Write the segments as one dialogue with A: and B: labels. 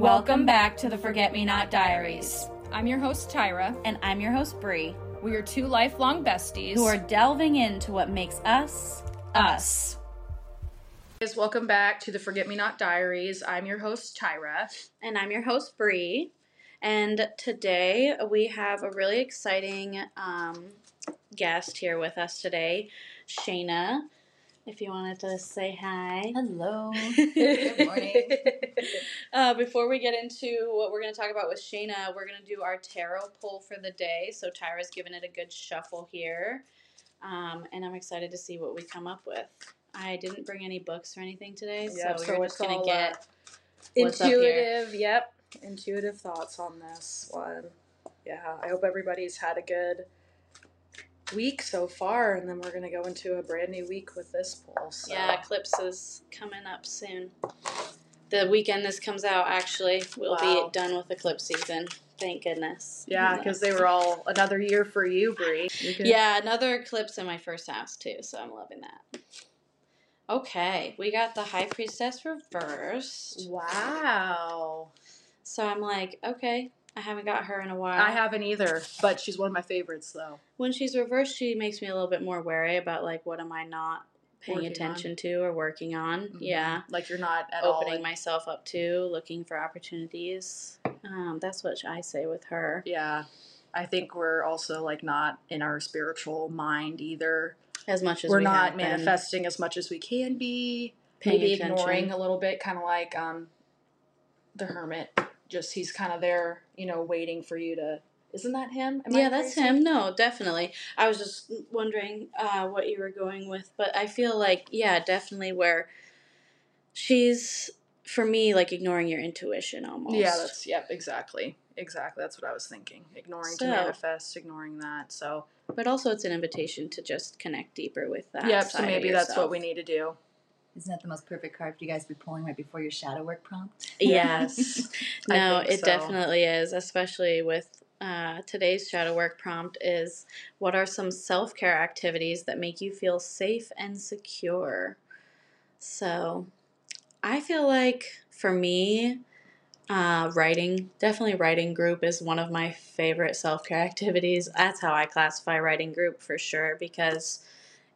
A: Welcome back to the Forget Me Not Diaries.
B: I'm your host, Tyra.
A: And I'm your host, Brea,
B: We are two lifelong besties.
A: who are delving into what makes us us.
C: Guys, welcome back to the Forget Me Not Diaries. I'm your host, Tyra.
A: And I'm your host, Brea. And today we have a really exciting um, guest here with us today, Shaina. If you wanted to say hi.
D: Hello. Good morning.
A: uh, before we get into what we're going to talk about with Shaina, we're going to do our tarot pull for the day. So Tyra's giving it a good shuffle here. Um, and I'm excited to see what we come up with. I didn't bring any books or anything today,
C: Yep,
A: so,
C: so
A: we're just going to get
C: uh,
A: what's up here.
C: Intuitive, yep. Intuitive thoughts on this one. Yeah, I hope everybody's had a good week so far, and then we're going to go into a brand new week with this poll. So.
A: Yeah, Eclipse is coming up soon. The weekend this comes out, actually, we'll
C: Wow.
A: be done with eclipse season. Thank goodness.
C: Yeah, because they were all another year for you, Brea.
A: Yeah, another eclipse in my first house too, so I'm loving that. Okay, we got the High Priestess reversed.
C: Wow.
A: So I'm like, okay, I haven't got her in a while.
C: I haven't either, but she's one of my favorites, though.
A: When she's reversed, she makes me a little bit more wary about like what am I not paying
C: Working
A: attention to or working on.
C: Mhm.
A: Yeah.
C: Like you're not at all.
A: Opening
C: in-
A: myself up to, looking for opportunities. Um, that's what I say with her.
C: Yeah. I think we're also like not in our spiritual mind either.
A: As much as
C: we're
A: we
C: not manifesting as much as we can be.
A: paying
C: Maybe
A: attention.
C: ignoring a little bit, kind of like um, the hermit. Just he's kind of there, you know, waiting for you to. Isn't that him? Am
A: yeah, that's him. No, definitely. I was just wondering uh, what you were going with, but I feel like yeah, definitely where she's for me like ignoring your intuition almost.
C: Yeah, that's yep, exactly, exactly. That's what I was thinking. Ignoring
A: So-
C: to manifest, ignoring that. So
A: but also it's an invitation to just connect deeper with that.
C: yep. So maybe that's what we need to do.
D: Isn't that the most perfect card for you guys to be pulling right before your shadow work prompt?
A: Yes. No, it
C: so.
A: definitely is, especially with uh, today's shadow work prompt is what are some self care activities that make you feel safe and secure? So I feel like for me, uh, writing, definitely writing group is one of my favorite self care activities. That's how I classify writing group for sure because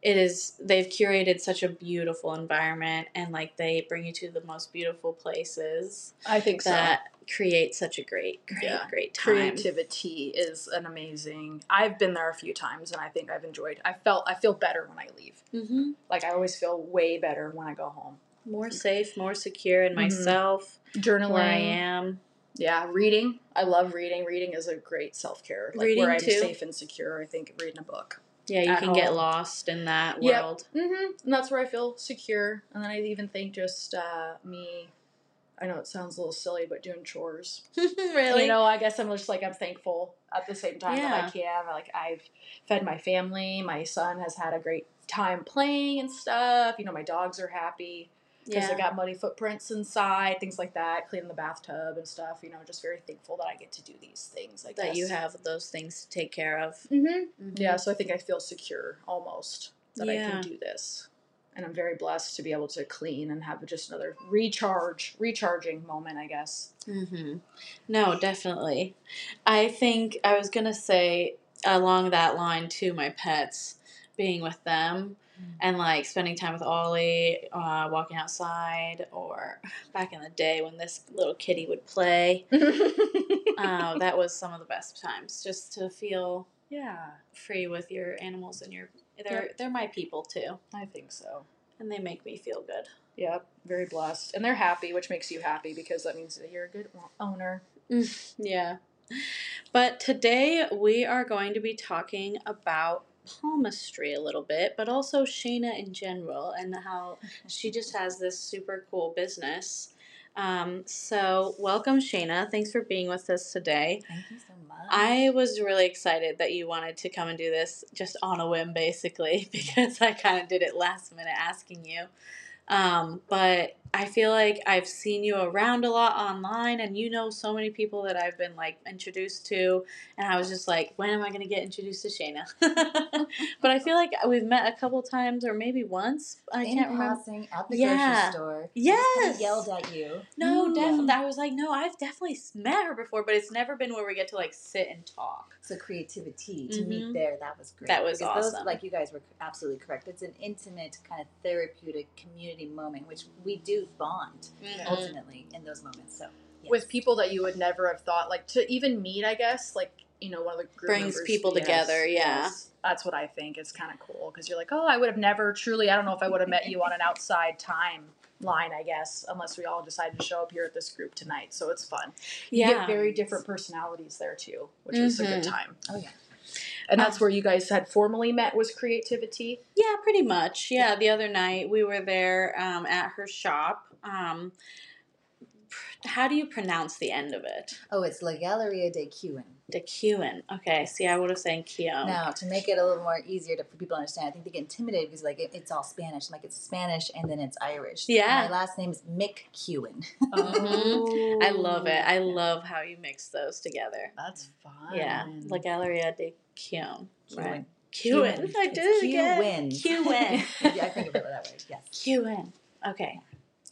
A: it is they've curated such a beautiful environment and like they bring you to the most beautiful places
C: I think so.
A: that create such a great, great,
C: Yeah.
A: great time.
C: CreativiTea is an amazing i've been there a few times and i think i've enjoyed i felt i feel better when i leave
A: hmm
C: like i always feel way better when i go home
A: More safe, more secure in
C: Mhm.
A: myself,
C: journaling
A: where I am.
C: yeah reading i love reading reading is a great self-care like
A: Reading
C: where i'm
A: too.
C: safe and secure i think reading a book
A: Yeah, you can get lost in that
C: Yep.
A: world.
C: mm-hmm. and that's where i feel secure and then i even think just uh, me i know it sounds a little silly but doing chores
A: really?
C: You know, I guess I'm just like I'm thankful at the same time that
A: Yeah.
C: I can. Like I've fed my family. My son has had a great time playing and stuff. You know, my dogs are happy because
A: yeah.
C: I got muddy footprints inside, things like that. Cleaning the bathtub and stuff. You know, just very thankful that I get to do these things. I
A: that
C: guess.
A: you have those things to take care of.
C: Mm-hmm.
A: Mhm.
C: Yeah, so I think I feel secure almost that I can do this. And I'm very blessed to be able to clean and have just another recharge, recharging moment, I guess.
A: Mm-hmm. No, definitely. I think I was gonna say along that line too. My pets, being with them, and like spending time with Ollie, uh, walking outside, or back in the day when this little kitty would play. uh, that was some of the best times. Just to feel
C: yeah,
A: free with your animals and your they're they're my people too,
C: I think so.
A: and they make me feel good.
C: Yep, very blessed. And they're happy, which makes you happy because that means that you're a good owner.
A: Yeah. But today we are going to be talking about palmistry a little bit, but also Shaina in general and how she just has this super cool business. Um, so, welcome, Shaina. Thanks for being with us today.
D: Thank you so much.
A: I was really excited that you wanted to come and do this just on a whim, basically, because I kind of did it last minute asking you. Um, but I feel like I've seen you around a lot online, and you know so many people that I've been like introduced to, and I was just like, when am I going to get introduced to Shaina? but I feel like we've met a couple times, or maybe once. I
D: In
A: can't remember.
D: at the
A: Yeah.
D: grocery store.
A: Yes.
D: yelled at you.
A: No,
D: Mm.
A: definitely. I was like, no, I've definitely met her before, but it's never been where we get to like sit and talk.
D: So CreativiTea to
A: Mhm.
D: meet there, that was great.
A: That was
D: because Those,
A: awesome.
D: like you guys were absolutely correct. It's an intimate kind of therapeutic community moment, which we do bond
A: Mhm.
D: ultimately in those moments. So yes.
C: with people that you would never have thought like to even meet i guess like you know one of the group
A: Brings
C: members-
A: people together, yeah.
C: that's what i think is kind of cool because you're like oh i would have never truly i don't know if i would have met you on an outside time line, i guess unless we all decided to show up here at this group tonight so it's fun you
A: Yeah.
C: get very different personalities there too which is a good
A: Mhm.
C: time
D: oh yeah,
C: and that's where you guys had formally met was CreativiTea
A: Yeah, pretty much. Yeah, the other night we were there um, at her shop. Um, how do you pronounce the end of it?
D: oh it's La Galeria de Keown.
A: De Keown. Okay, see, I would have said Keon.
D: Now, to make it a little more easier to, for people to understand, I think they get intimidated because like it, it's all Spanish. Like it's Spanish and then it's Irish.
A: Yeah.
D: My last name is McKeown.
A: Mhm. I love it. I love how you mix those together.
C: that's fun
A: Yeah, La Galeria de Keown. Right. Keown. I did it again.
D: Keown.
A: Keown.
D: I think of it that way. Yes.
A: Keown. Okay.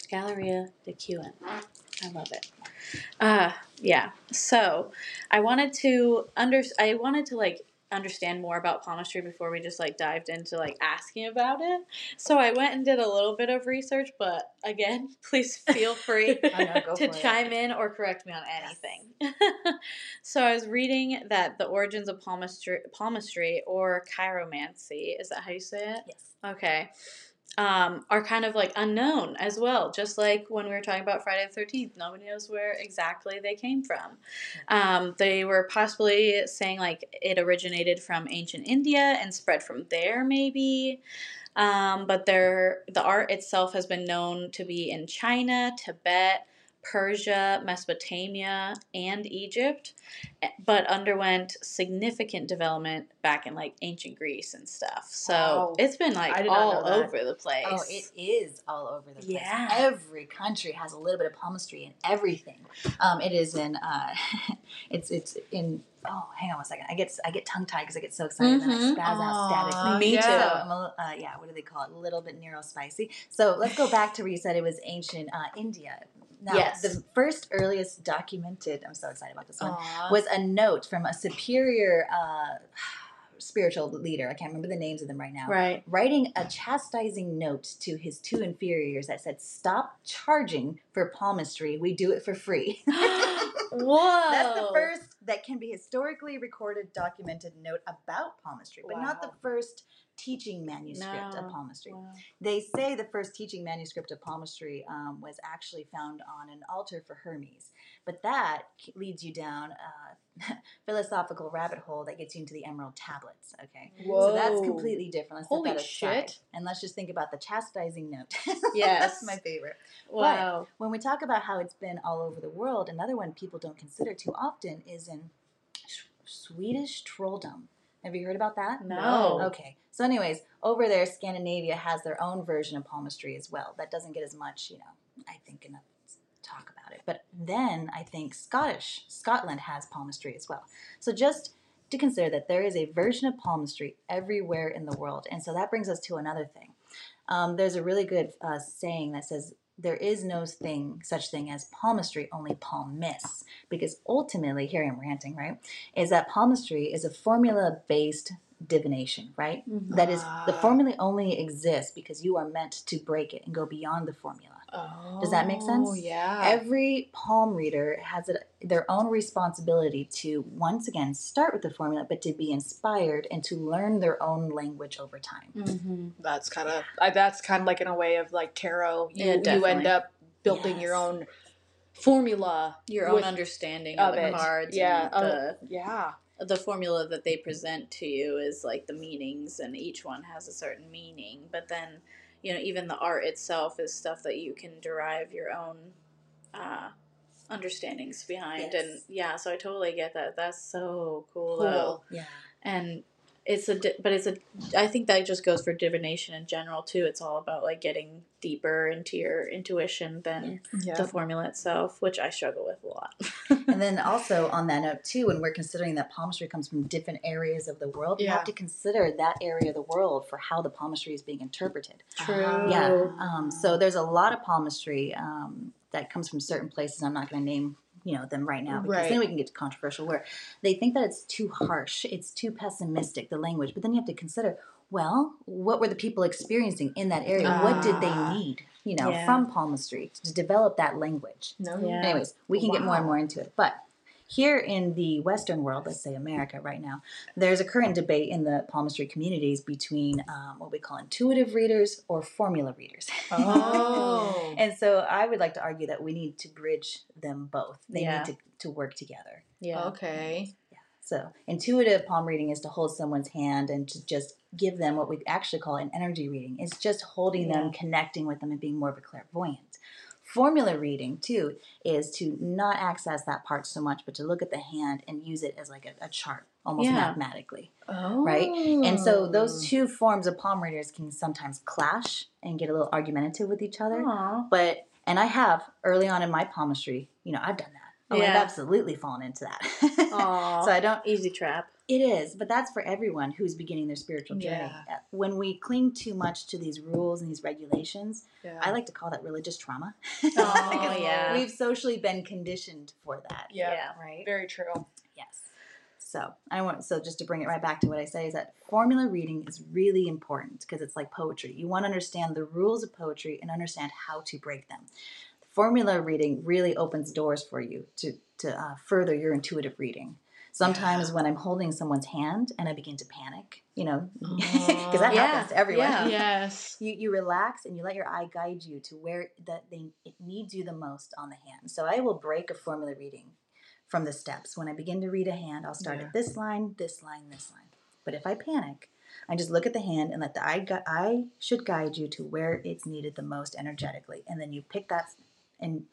A: Galeria de Keown. I love it. Uh yeah. So I wanted to under I wanted to like understand more about palmistry before we just like dived into like asking about it. So I went and did a little bit of research, but again, please feel free
D: know,
A: to
D: for it.
A: chime in or correct me on anything. so I was reading that the origins of palmistry, palmistry or chiromancy, is that how you say it?
D: Yes.
A: Okay. Um, are kind of like unknown as well, just like when we were talking about Friday the 13th. Nobody knows where exactly they came from. Um, they were possibly saying like it originated from ancient India and spread from there, maybe. Um, but there, the art itself has been known to be in China, Tibet, Persia, Mesopotamia, and Egypt, eh, but underwent significant development back in like ancient Greece and stuff. So
C: Wow.
A: it's been like
C: I did not
A: all over the place.
D: Oh, it is all over the place.
A: Yeah.
D: Every country has a little bit of palmistry in everything. Um, it is in. Uh, it's it's in. Oh, hang on one second. I get I get tongue tied because I get so excited and then I
A: Mhm.
D: spaz out statically.
A: Me
C: yeah.
A: too.
D: So I'm a, uh, yeah, what do they call it? A little bit neurospicy. So let's go back to where you said it was ancient uh, India. Now,
A: Yes.
D: the first earliest documented. I'm so excited about this one
C: Aw.
D: was a note from a superior uh, spiritual leader. I can't remember the names of them right now.
A: Right.
D: Writing a chastising note to his two inferiors that said, "Stop charging for palmistry. We do it for free."
A: Whoa.
D: That's the first that can be historically recorded, documented note about palmistry, but not the first teaching manuscript of palmistry.
A: Wow.
D: They say the first teaching manuscript of palmistry um, was actually found on an altar for Hermes, but that leads you down a philosophical rabbit hole that gets you into the Emerald Tablets. Okay, so that's completely different. Let's
C: Holy shit.
D: And let's just think about the chastising note.
A: Yes.
D: that's my favorite.
A: Wow.
D: When we talk about how it's been all over the world, another one people don't consider too often is in Swedish trolldom. Have you heard about that?
A: No.
D: Okay. So, anyways, over there, Scandinavia has their own version of palmistry as well. That doesn't get as much, you know, I think enough talk about it. But then I think Scottish, Scotland has palmistry as well. So just to consider that there is a version of palmistry everywhere in the world. And so that brings us to another thing. Um, there's a really good uh, saying that says, there is no thing such thing as palmistry, only palmists. Because ultimately, here I'm ranting, right? Is that palmistry is a formula based divination, right?
A: Mhm.
D: That is, the
C: Ah.
D: formula only exists because you are meant to break it and go beyond the formula. Does that make sense?
C: Oh, yeah.
D: Every palm reader has it, their own responsibility to once again start with the formula, but to be inspired and to learn their own language over time.
A: Mhm.
C: that's kind of that's kind of like in a way of like tarot. You
A: Yeah,
C: you end up building your own formula.
A: Your own understanding
C: of
A: of, the
C: it.
A: cards.
C: Yeah.
A: And the,
C: oh, yeah.
A: The formula that they present to you is like the meanings and each one has a certain meaning. But then you know even the art itself is stuff that you can derive your own uh, understandings behind. And yeah so i totally get that. That's so cool,
C: Cool.
A: though.
D: Yeah.
A: and it's a di- but it's a i think that just goes for divination in general too it's all about like getting deeper into your intuition than
C: Yeah.
A: the formula itself which i struggle with a lot
D: And then also on that note too, when we're considering that palmistry comes from different areas of the world, you have to consider that area of the world for how the palmistry is being interpreted.
A: True.
D: Yeah. Um, so there's a lot of palmistry um, that comes from certain places. I'm not going to name you know them right now because
C: Right.
D: then we can get to controversial where they think that it's too harsh, it's too pessimistic the language. But then you have to consider, well, what were the people experiencing in that area? what did they
C: Ah.
D: need? You know,
A: Yeah.
D: from palmistry to develop that language.
C: No.
A: Yeah.
D: Anyways, we can get more and more into it. But here in the Western world, let's say America right now, there's a current debate in the palmistry communities between um, what we call intuitive readers or formula readers.
C: Oh.
D: and so I would like to argue that we need to bridge them both. They
A: Yeah.
D: need to, to work together.
A: yeah
C: okay. Yeah.
D: So, intuitive palm reading is to hold someone's hand and to just give them what we actually call an energy reading. It's just holding them, connecting with them, and being more of a clairvoyant. Formula reading, too, is to not access that part so much, but to look at the hand and use it as like a, a chart, almost
A: Yeah.
D: mathematically.
C: Oh.
D: Right? And so, those oh. two forms of palm readers can sometimes clash and get a little argumentative with each other.
A: Aw.
D: But, and I have early on in my palmistry, you know, I've done that. Oh, I've absolutely fallen into that. So I don't
A: easy trap
D: it is, but that's for everyone who's beginning their spiritual journey.
C: Yeah.
D: Uh, When we cling too much to these rules and these regulations,
C: Yeah.
D: I like to call that religious trauma.
A: Oh, yeah.
D: We've socially been conditioned for that.
C: yeah.
A: yeah.
D: Right?
C: Very true.
D: Yes. So I want so just to bring it right back to what I say is that formula reading is really important because it's like poetry. You want to understand the rules of poetry and understand how to break them. Formula reading really opens doors for you to to uh, further your intuitive reading. Sometimes when I'm holding someone's hand and I begin to panic, you know, because that oh,
A: Yeah,
D: happens to everyone.
A: yeah.
C: Yes.
D: You, you relax and you let your eye guide you to where that they it needs you the most on the hand. So I will break a formula reading from the steps. When I begin to read a hand, I'll start
C: Yeah.
D: at this line, this line, this line. But if I panic, I just look at the hand and let the eye gu- I should guide you to where it's needed the most energetically, and then you pick that. And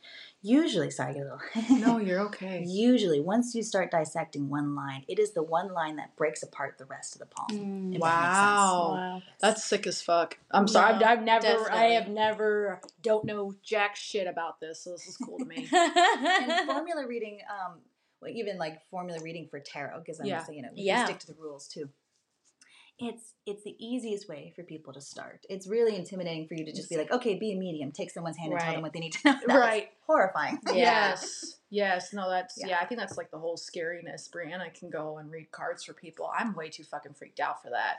D: usually, sorry, I get a little.
C: No, you're okay.
D: Usually, once you start dissecting one line, it is the one line that breaks apart the rest of the palm.
A: Mm.
D: if that makes sense.
C: Wow.
A: wow
C: That's sick as fuck. I'm sorry. I've, I've never. I have never. Don't know jack shit about this. So this is cool to me.
D: and formula reading, um, well, even like formula reading for tarot, because I'm
C: Yeah.
D: just saying, you know, we
A: Yeah.
D: can stick to the rules too. It's it's the easiest way for people to start. It's really intimidating for you to just be like, okay, be a medium, take someone's hand and tell them what they need to know. That's
C: Right.
D: horrifying.
C: Yes. Yes. No, that's yeah.
D: Yeah.
C: I think that's like the whole scariness. Brianna can go and read cards for people. I'm way too fucking freaked out for that.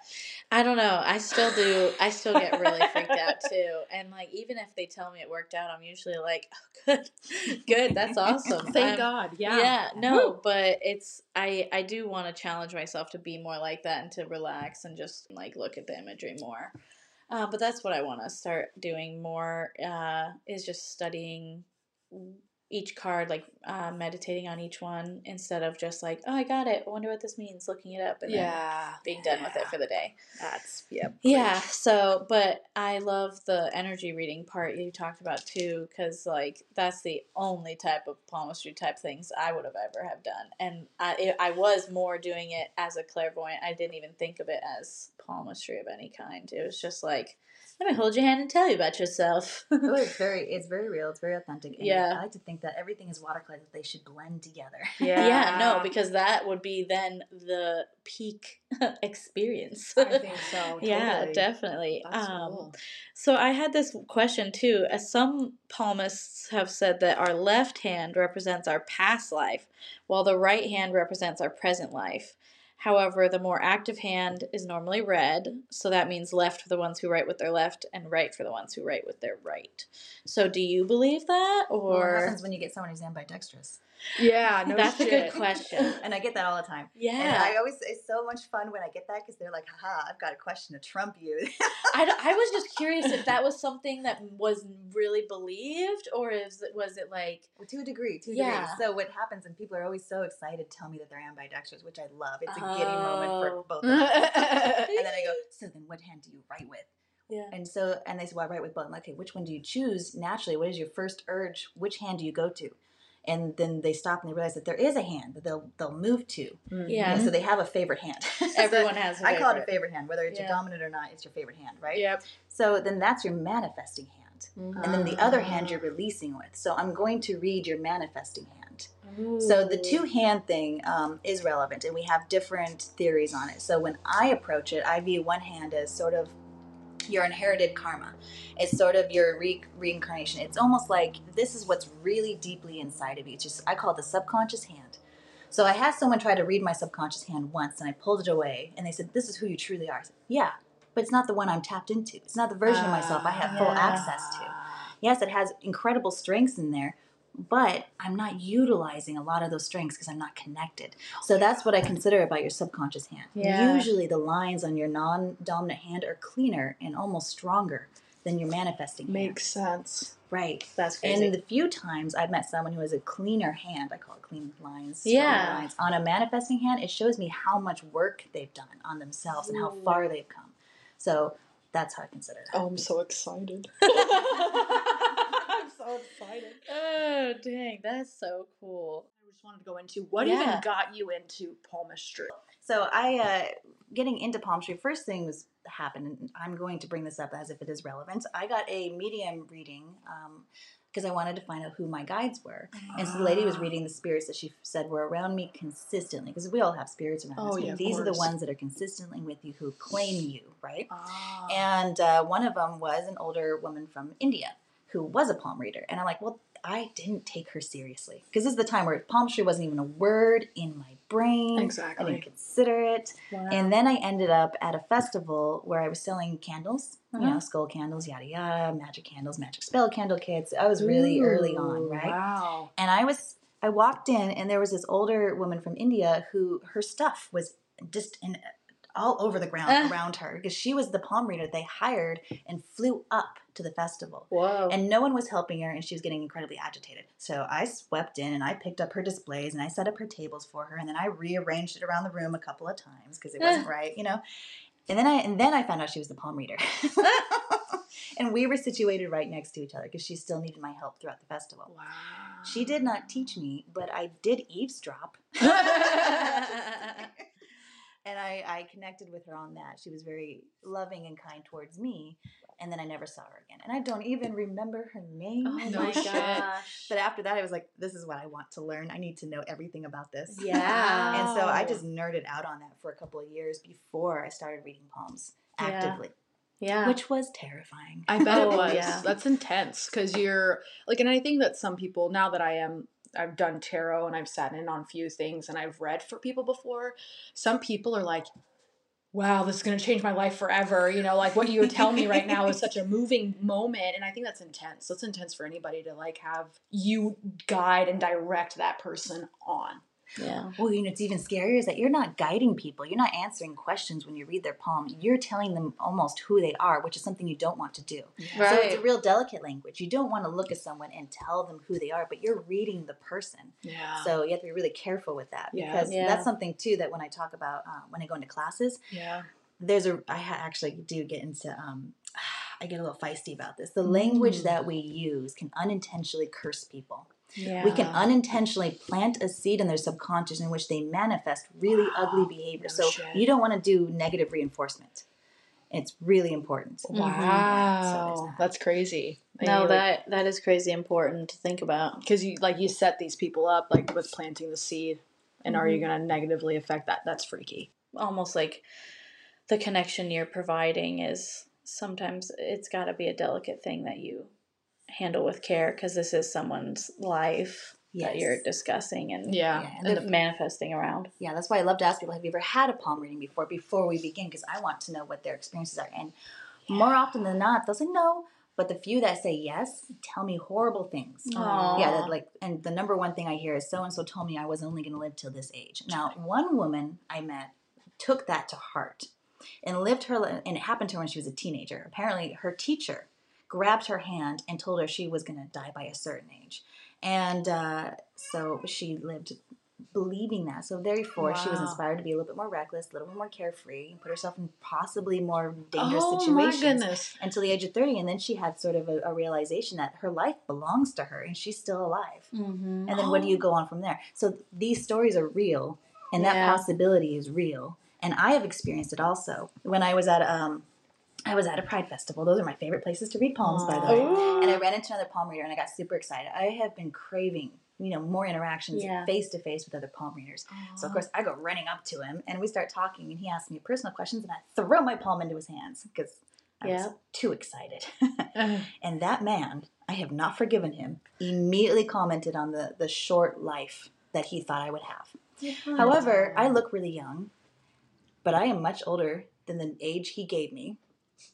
A: I don't know. I still do. I still get really freaked out too. And like, even if they tell me it worked out, I'm usually like, oh, "Good, good. That's awesome."
C: Thank God. Yeah.
A: Yeah. no,
C: Woo.
A: but it's I. I do want to challenge myself to be more like that and to relax and just like look at the imagery more. Uh, but that's what I want to start doing more. Uh, is just studying each card, like uh, meditating on each one instead of just like, oh, I got it. I wonder what this means. Looking it up and then
C: Yeah.
A: being done with it for the day.
C: That's yep.
A: Yeah. So, but I love the energy reading part you talked about too, because like that's the only type of palmistry type things I would have ever have done, and I it, I was more doing it as a clairvoyant. I didn't even think of it as palmistry of any kind. It was just like, let me hold your hand and tell you about yourself.
D: Oh, it's very it's very real. It's very authentic. And
A: Yeah.
D: I like to think that everything is watercolor that they should blend together.
A: yeah. yeah, No, because that would be then the peak experience.
C: I think so.
A: Yeah, definitely.
C: That's
A: um,
C: cool.
A: So I had this question too. As some palmists have said that our left hand represents our past life, while the right hand represents our present life. However, the more active hand is normally read, so that means left for the ones who write with their left and right for the ones who write with their right. So do you believe that
D: Well, what
A: or
D: happens when you get someone who's ambidextrous?
C: Yeah. No
A: That's a good question.
D: and I get that all the time. And
A: Yeah.
D: I always it's so much fun when I get that because they're like, haha, I've got a question to trump you.
A: I, I was just curious if that was something that was really believed or is it was it like
D: Well, to a degree, to a
A: Yeah.
D: degree. So what happens, and people are always so excited to tell me that they're ambidextrous, which I love. It's a giddy moment
A: Oh.
D: for both of us. and then I go, so then what hand do you write with?
A: yeah.
D: And so, and they say, well, I write with both. I'm like, okay, which one do you choose naturally? What is your first urge? Which hand do you go to? And then they stop and they realize that there is a hand that they'll they'll move to.
A: Yeah.
D: so they have a favorite hand.
A: Everyone
D: So
A: has a
D: I call it a
A: favorite.
D: favorite hand, whether it's
A: Yeah.
D: your dominant or not. It's your favorite hand, right?
C: Yep.
D: So then that's your manifesting hand, and then the other hand you're releasing with. So I'm going to read your manifesting hand. So the two hand thing um, is relevant, and we have different theories on it. So when I approach it, I view one hand as sort of your inherited karma. It's sort of your re- reincarnation. It's almost like this is what's really deeply inside of you. It's just I call it the subconscious hand. So I had someone try to read my subconscious hand once, and I pulled it away, and they said, "This is who you truly are." I said, "Yeah, but it's not the one I'm tapped into. It's not the version of myself I have full
A: ah.
D: access to." yes, it has incredible strengths in there, but I'm not utilizing a lot of those strengths because I'm not connected. So that's what I consider about your subconscious hand.
A: Yeah.
D: Usually the lines on your non dominant hand are cleaner and almost stronger than your manifesting hand.
C: Makes sense.
D: Right.
A: That's crazy.
D: And the few times I've met someone who has a cleaner hand, I call it clean lines,
A: Yeah.
D: lines, on a manifesting hand, it shows me how much work they've done on themselves and how far they've come. So that's how I consider that.
C: Oh, I'm so excited. Excited.
A: oh, dang, that's so cool.
C: I just wanted to go into what
A: Yeah.
C: even got you into palmistry.
D: So I, uh, getting into palmistry, first thing was happened, and I'm going to bring this up as if it is relevant. I got a medium reading Um, because I wanted to find out who my guides were. And so the lady was reading the spirits that she said were around me consistently, because we all have spirits around us.
C: Oh,
D: but
C: yeah,
D: these are the ones that are consistently with you, who claim you, right?
C: Ah.
D: And uh, one of them was an older woman from India who was a palm reader. And I'm like, well, I didn't take her seriously. Because this is the time where palmistry wasn't even a word in my brain.
C: Exactly.
D: I didn't consider it.
A: Wow.
D: And then I ended up at a festival where I was selling candles, you
A: Uh-huh.
D: know, skull candles, yada yada, magic candles, magic spell candle kits. I was really early on, right?
C: Wow.
D: And I was, I walked in and there was this older woman from India who her stuff was just in all over the ground
A: Ah.
D: around her because she was the palm reader they hired and flew up to the festival.
A: Whoa.
D: And no one was helping her, and she was getting incredibly agitated. So I swept in and I picked up her displays and I set up her tables for her, and then I rearranged it around the room a couple of times because it wasn't right, you know. And then I and then I found out she was the palm reader, and we were situated right next to each other because she still needed my help throughout the festival.
C: Wow.
D: She did not teach me, but I did eavesdrop. and I, I connected with her on that. She was very loving and kind towards me, and then I never saw her again. And I don't even remember her name.
A: oh my
C: shit.
A: gosh.
D: But after that, I was like, this is what I want to learn. I need to know everything about this.
A: yeah.
D: And so I just nerded out on that for a couple of years before I started reading palms
A: Yeah.
D: actively,
A: Yeah.
D: which was terrifying.
C: I bet it was.
A: yeah.
C: That's intense because you're like, and I think that some people now that I am, I've done tarot and I've sat in on a few things and I've read for people before. Some people are like, "Wow, this is going to change my life forever." You know, like what you tell me right now is such a moving moment, and I think that's intense. That's intense for anybody to like have you guide and direct that person on.
A: Yeah.
D: Well, you know, it's even scarier is that you're not guiding people. You're not answering questions when you read their palm. You're telling them almost who they are, which is something you don't want to do. Right. So it's a real delicate language. You don't want to look at someone and tell them who they are, but you're reading the person.
C: Yeah.
D: So you have to be really careful with that
C: Yeah.
D: because
A: Yeah.
D: that's something too that when I talk about uh, when I go into classes,
C: yeah.
D: there's a I ha- actually do get into um, I get a little feisty about this. The language
C: Mm.
D: that we use can unintentionally curse people.
A: Yeah.
D: We can unintentionally plant a seed in their subconscious in which they manifest really
C: Wow.
D: ugly behavior.
C: No
D: so
C: shit.
D: you don't want to do negative reinforcement. It's really important.
C: Wow,
D: Yeah, so that.
C: that's crazy.
A: No, that that is crazy important to think about.
C: because you like you set these people up like with planting the seed, and are you
A: Mm-hmm.
C: going to negatively affect that? That's freaky.
A: Almost like the connection you're providing is sometimes it's got to be a delicate thing that you handle with care because this is someone's life that you're discussing and
C: Yeah,
D: Yeah, and
A: and
D: the-
A: manifesting around.
D: Yeah, that's why I love to ask people, have you ever had a palm reading before before we begin? Because I want to know what their experiences are. And more often than not, they'll say no. But the few that say yes tell me horrible things.
A: Aw.
D: Yeah, like, and the number one thing I hear is so and so told me I was only going to live till this age. Now, one woman I met took that to heart and lived her, and it happened to her when she was a teenager. Apparently, her teacher grabbed her hand and told her she was going to die by a certain age, and uh, so she lived believing that. So therefore, four, she was inspired to be a little bit more reckless, a little bit more carefree, and put herself in possibly more dangerous
C: oh
D: situations until the age of 30 and then she had sort of a, a realization that her life belongs to her and she's still alive.
A: Mm-hmm.
D: and then what do you
C: Oh.
D: go on from there? So these stories are real and that possibility is real. And i have experienced it also. When i was at um i was at a pride festival. Those are my favorite places to read poems by the way. And i ran into another palm reader and i got super excited. I have been craving you know more interactions face to face with other palm readers. So of course I go running up to him and we start talking and he asks me personal questions and I throw my palm into his hands because I was too excited. And that man, I have not forgiven him, immediately commented on the, the short life that he thought I would have. However, I look really young, but I am much older than the age he gave me.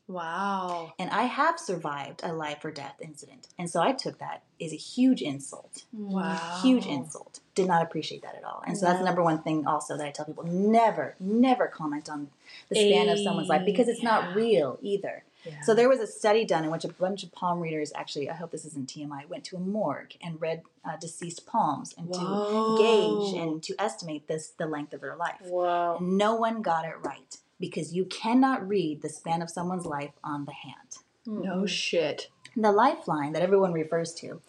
C: Wow.
D: And I have survived a life or death incident. And so I took that as a huge insult.
C: Wow.
D: Huge insult. Did not appreciate that at all. And so that's the number one thing also that I tell people never, never comment on the span of someone's life because it's
C: Yeah.
D: not real either.
C: Yeah.
D: So there was a study done in which a bunch of palm readers actually, I hope this isn't TMI, went to a morgue and read uh, deceased palms and to gauge and to estimate this the length of their life.
A: Whoa.
D: And no one got it right because you cannot read the span of someone's life on the hand.
C: no shit.
D: The lifeline that everyone refers to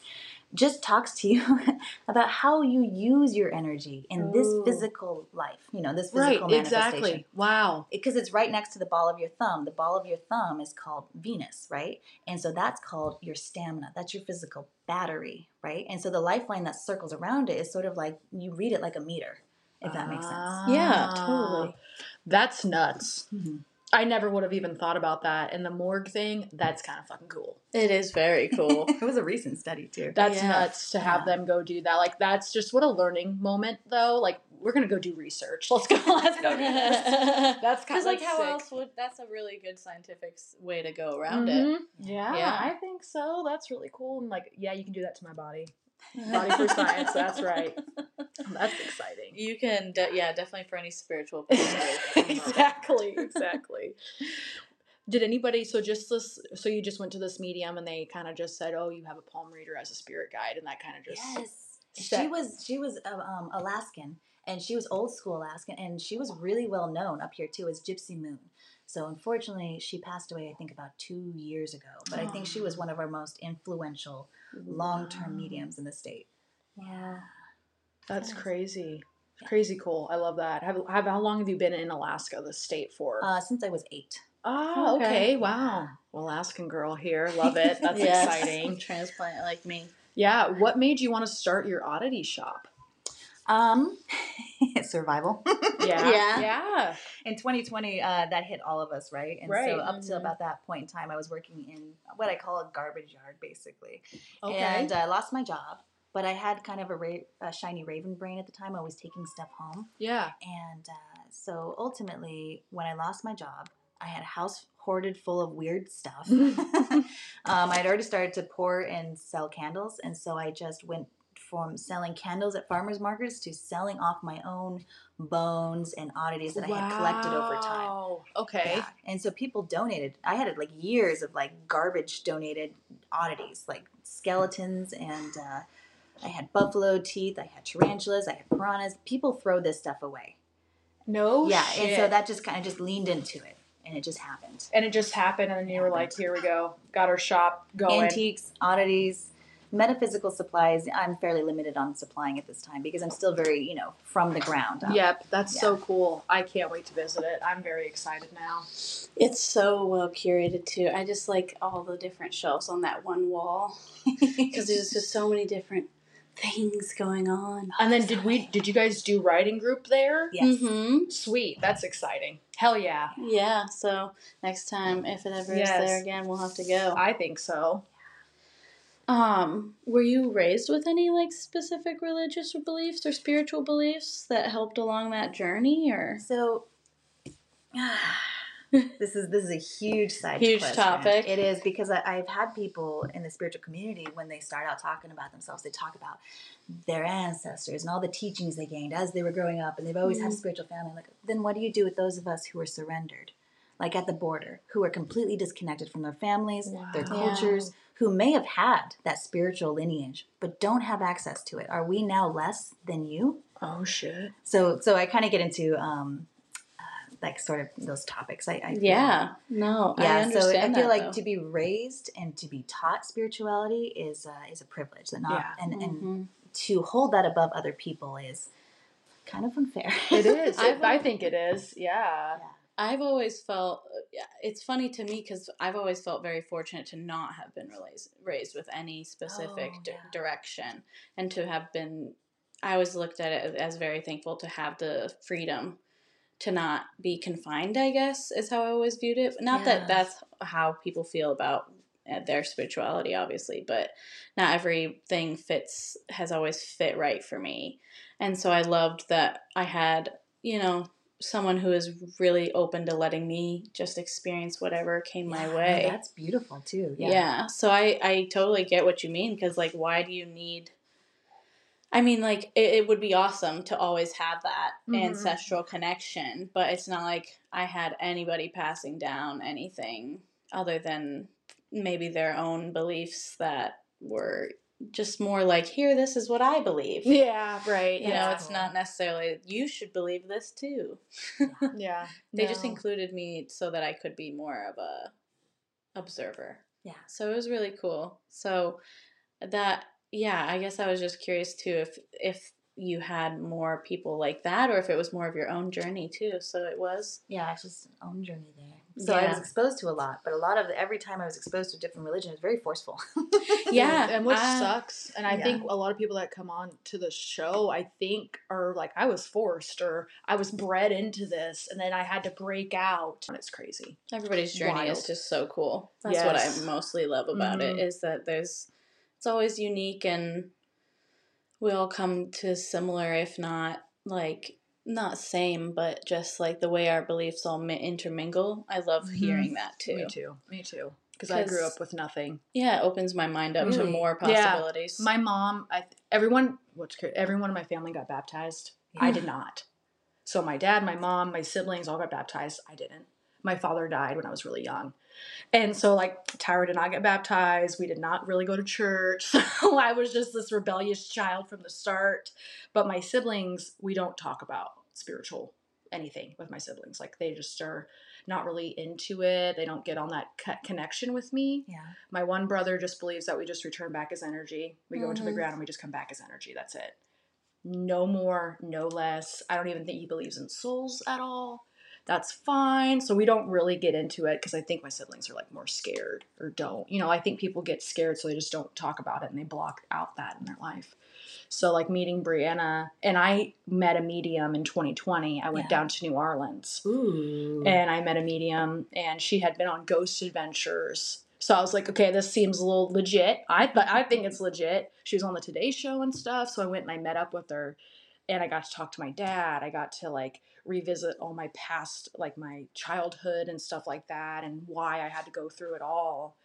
D: just talks to you about how you use your energy in this
A: Ooh.
D: physical life, you know, this
C: Right,
D: physical manifestation
C: exactly. Wow.
D: because it's right next to the ball of your thumb. The ball of your thumb is called Venus, right? And so that's called your stamina. That's your physical battery, right? And so the lifeline that circles around it is sort of like you read it like a meter, if that makes sense.
A: Yeah,
C: Ah,
A: totally.
C: That's nuts.
D: Mhm.
C: I never would have even thought about that. And the morgue thing, that's kind of fucking cool.
A: It is very cool.
D: it was a recent study too.
C: That's
A: Yeah.
C: nuts to have
D: Yeah.
C: them go do that. Like that's just what a learning moment though. Like we're gonna go do research. Let's go. Let's go do this. That's kind
A: Because
C: of
A: like how else would that's a really good scientific way to go around it.
C: Yeah,
A: Yeah.
C: I think so. That's really cool. And like, yeah, you can do that to my body. Body for science. That's right. That's exciting.
A: You can, de- yeah, definitely for any spiritual person.
C: exactly. Exactly. Did anybody? So just this. So you just went to this medium, and they kind of just said, "Oh, you have a palm reader as a spirit guide," and that kind of just.
D: Yes, she was she was uh, um, Alaskan, and she was old school Alaskan, and she was really well known up here too as Gypsy Moon. So unfortunately, she passed away. I think about two years ago. But I think she was one of our most influential long term mediums in the state.
A: Yeah.
C: That's
D: Yes.
C: crazy.
D: Yeah.
C: Crazy cool. I love that. Have, have how long have you been in Alaska, the state for?
D: Uh, since I was eight.
C: oh,
A: okay.
C: okay. Wow. Alaskan girl here. Love it. That's
A: Yes.
C: exciting.
A: Transplant like me.
C: Yeah. What made you want to start your oddity shop?
D: Um, survival.
C: Yeah.
A: Yeah.
C: Yeah.
D: in 2020, uh, that hit all of us, right? And
C: Right.
D: so up to
A: Mhm.
D: about that point in time, I was working in what I call a garbage yard, basically.
C: Okay.
D: And I lost my job, but I had kind of a, ra- a shiny raven brain at the time. I was taking stuff home.
C: yeah.
D: And uh, so ultimately, when I lost my job, I had a house hoarded full of weird stuff. um, I had already started to pour and sell candles. And so I just went from selling candles at farmers markets to selling off my own bones and oddities that I had collected over time.
C: Okay.
D: Yeah. And so people donated. I had like years of like garbage donated oddities, like skeletons, and uh, I had buffalo teeth, I had tarantulas, I had piranhas. People throw this stuff away.
C: No.
D: yeah.
C: Shit.
D: And so that just kind of just leaned into it, and it just happened.
C: And it just happened, and then you were like, "Here we go, got our shop going."
D: Antiques, oddities, metaphysical supplies. I'm fairly limited on supplying at this time because I'm still very, you know, from the ground up.
C: Yep, that's
D: Yeah.
C: so cool. I can't wait to visit it. I'm very excited now.
A: It's so well curated too. I just like all the different shelves on that one wall because there's just so many different things going on.
C: And then did we? Did you guys do writing group there?
D: Yes.
A: Mm-hmm.
C: Sweet, that's exciting. Hell yeah,
A: Yeah. So next time, if it ever
C: Yes.
A: is there again, we'll have to go.
C: I think so.
A: Um, were you raised with any like specific religious beliefs or spiritual beliefs that helped along that journey, or
D: So this is this is a huge side
A: Huge
D: question.
A: topic.
D: It is because I, I've had people in the spiritual community when they start out talking about themselves, they talk about their ancestors and all the teachings they gained as they were growing up, and they've always had a spiritual family. Like, then what do you do with those of us who are surrendered, like at the border, who are completely disconnected from their families, their
C: Wow.
D: cultures, who may have had that spiritual lineage but don't have access to it? Are we now less than you?
C: Oh shit.
D: So so I kind of get into um, uh, like sort of those topics. I, I feel.
A: Yeah. No. I
D: Yeah, so I feel
A: that,
D: like
A: though.
D: to be raised and to be taught spirituality is uh, is a privilege. That not
C: Yeah.
D: and and
A: Mhm.
D: to hold that above other people is kind of unfair.
C: It is.
A: I've-
C: I think it is. Yeah.
A: I've always felt yeah, it's funny to me because I've always felt very fortunate to not have been raised raised with any specific
D: Oh,
A: di- direction, and to have been. I always looked at it as very thankful to have the freedom to not be confined. I guess is how I always viewed it. Not
D: Yeah.
A: that that's how people feel about uh, their spirituality, obviously, but not everything fits has always fit right for me, and so I loved that I had you know someone who is really open to letting me just experience whatever came my
D: Yeah,
A: way.
D: that's beautiful too.
A: yeah.
D: Yeah.
A: So I I totally get what you mean because like why do you need I mean like it, it would be awesome to always have that
C: Mhm.
A: ancestral connection, but it's not like I had anybody passing down anything other than maybe their own beliefs that were just more like here this is what I believe.
C: Yeah. Right.
A: You know, it's not necessarily you should believe this too.
C: Yeah.
A: They just included me so that I could be more of a observer.
D: Yeah.
A: So it was really cool. So that yeah, I guess I was just curious too if if you had more people like that or if it was more of your own journey too. So it was.
D: Yeah, it's just own journey there. So I was exposed to a lot, but a lot of every time I was exposed to a different religion, it was very forceful.
A: Yeah.
C: and which
A: I-
C: sucks. And I
D: Yeah.
C: think a lot of people that come on to the show, I think, are like, I was forced or I was bred into this, and then I had to break out. And it's crazy.
A: Everybody's journey
C: Wild.
A: is just so cool. That's what I mostly love about it
C: Mhm.
A: is that there's it's always unique and we all come to similar if not like not same but just like the way our beliefs all mi- intermingle. I love
C: Mhm.
A: hearing that too.
C: Me too. Me too. Because I grew up with nothing.
A: Yeah, it opens my mind up to more
C: Yeah.
A: possibilities.
C: My mom, I everyone, what's everyone in my family got baptized. I did not. So my dad, my mom, my siblings all got baptized. I didn't. My father died when I was really young. And so like Tyra did not get baptized. We did not really go to church. So I was just this rebellious child from the start. But my siblings, we don't talk about spiritual anything with my siblings. Like they just are not really into it. They don't get on that connection with me.
D: yeah.
C: My one brother just believes that we just return back as energy. We go into the
A: Mhm.
C: ground and we just come back as energy. That's it. No more, no less. I don't even think he believes in souls at all. That's fine. So we don't really get into it because I think my siblings are like more scared or don't. You know, I think people get scared so they just don't talk about it and they block out that in their life. So like meeting Brianna and I met a medium in 2020. I went
D: Yeah.
C: down to New Orleans
D: Ooh.
C: and I met a medium, and she had been on Ghost Adventures. So I was like, okay, this seems a little legit. I th- I think it's legit. She was on the Today Show and stuff, so I went and I met up with her, and I got to talk to my dad. I got to like revisit all my past, like my childhood and stuff like that, and why I had to go through it all.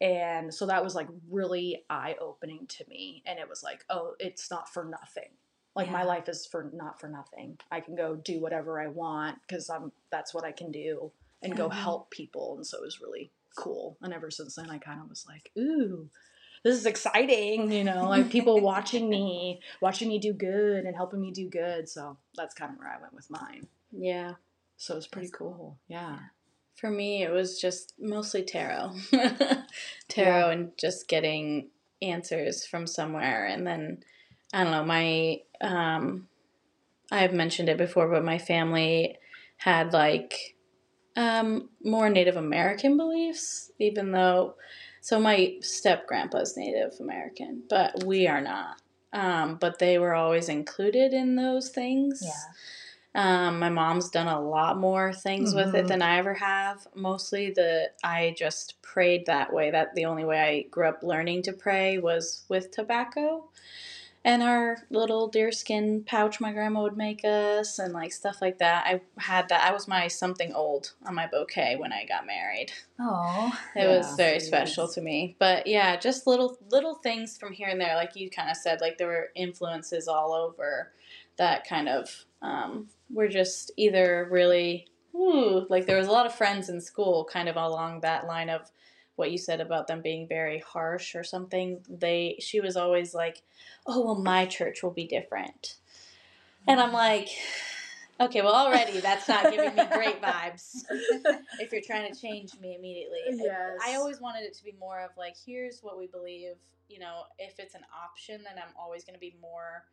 C: And so that was like really eye opening to me, and it was like, oh, it's not for nothing like my life is for not for nothing i can go do whatever i want because i'm that's what i can do and go
D: Mhm.
C: help people and so it was really cool and ever since then i kind of was like ooh this is exciting you know like people watching me watching me do good and helping me do good so that's kind of where i went with mine
A: yeah.
C: so it's pretty
D: That's
C: cool yeah
A: For me, it was just mostly tarot. tarot and just getting answers from somewhere. And then, I don't know, my, um, I've mentioned it before, but my family had like um, more Native American beliefs, even though, so my step grandpa's Native American, but we are not. Um, but they were always included in those things.
D: yeah.
A: Um, my mom's done a lot more things with it
C: Mhm.
A: than I ever have. Mostly the I just prayed that way. That the only way I grew up learning to pray was with tobacco. And our little deerskin pouch my grandma would make us and like stuff like that. I had that. I was my something old on my bouquet when I got married.
D: Oh.
A: It was very
D: Sweet.
A: special to me. But yeah, just little little things from here and there, like you kind of said, like there were influences all over that kind of um, were just either really ooh, like there was a lot of friends in school kind of along that line of what you said about them being very harsh or something. They she was always like, Oh well my church will be different. And I'm like, okay, well, already that's not giving me great vibes if you're trying to change me immediately.
C: Yes.
A: I always wanted it to be more of like, here's what we believe. You know, if it's an option, then I'm always going to be more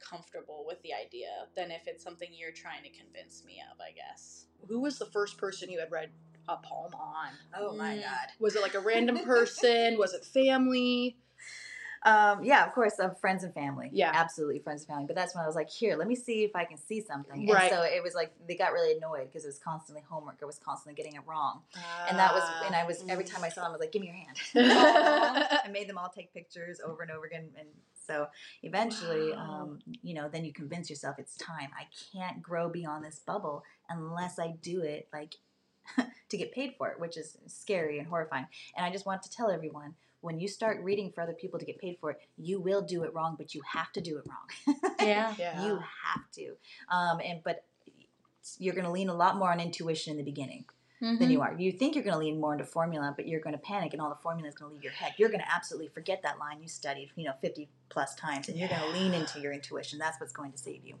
A: comfortable with the idea than if it's something you're trying to convince me of, I guess.
C: Who was the first person you had read a poem on?
D: Oh my
A: Mm.
D: god.
C: Was it like a random person? was it family?
D: Um, yeah, of course, of friends and family.
C: Yeah.
D: absolutely, friends and family. But that's when I was like, here, let me see if I can see something.
C: Right.
D: And so it was like they got really annoyed because it was constantly homework. I was constantly getting it wrong, and that was and I was every time I saw them, I was like, give me your hand. I made them all take pictures over and over again, and so eventually,
C: Wow.
D: um, you know, then you convince yourself it's time. I can't grow beyond this bubble unless I do it like to get paid for it, which is scary and horrifying. And I just want to tell everyone. When you start reading for other people to get paid for it, you will do it wrong, but you have to do it wrong.
A: Yeah.
C: yeah.
D: You have to. Um, and but you're going to lean a lot more on intuition in the beginning
A: Mm-hmm.
D: than you are. You think you're going to lean more into formula, but you're going to panic, and all the formula is going to leave your head. You're going to absolutely forget that line you studied, you know, 50 plus times, and you're going to lean into your intuition. That's what's going to save you.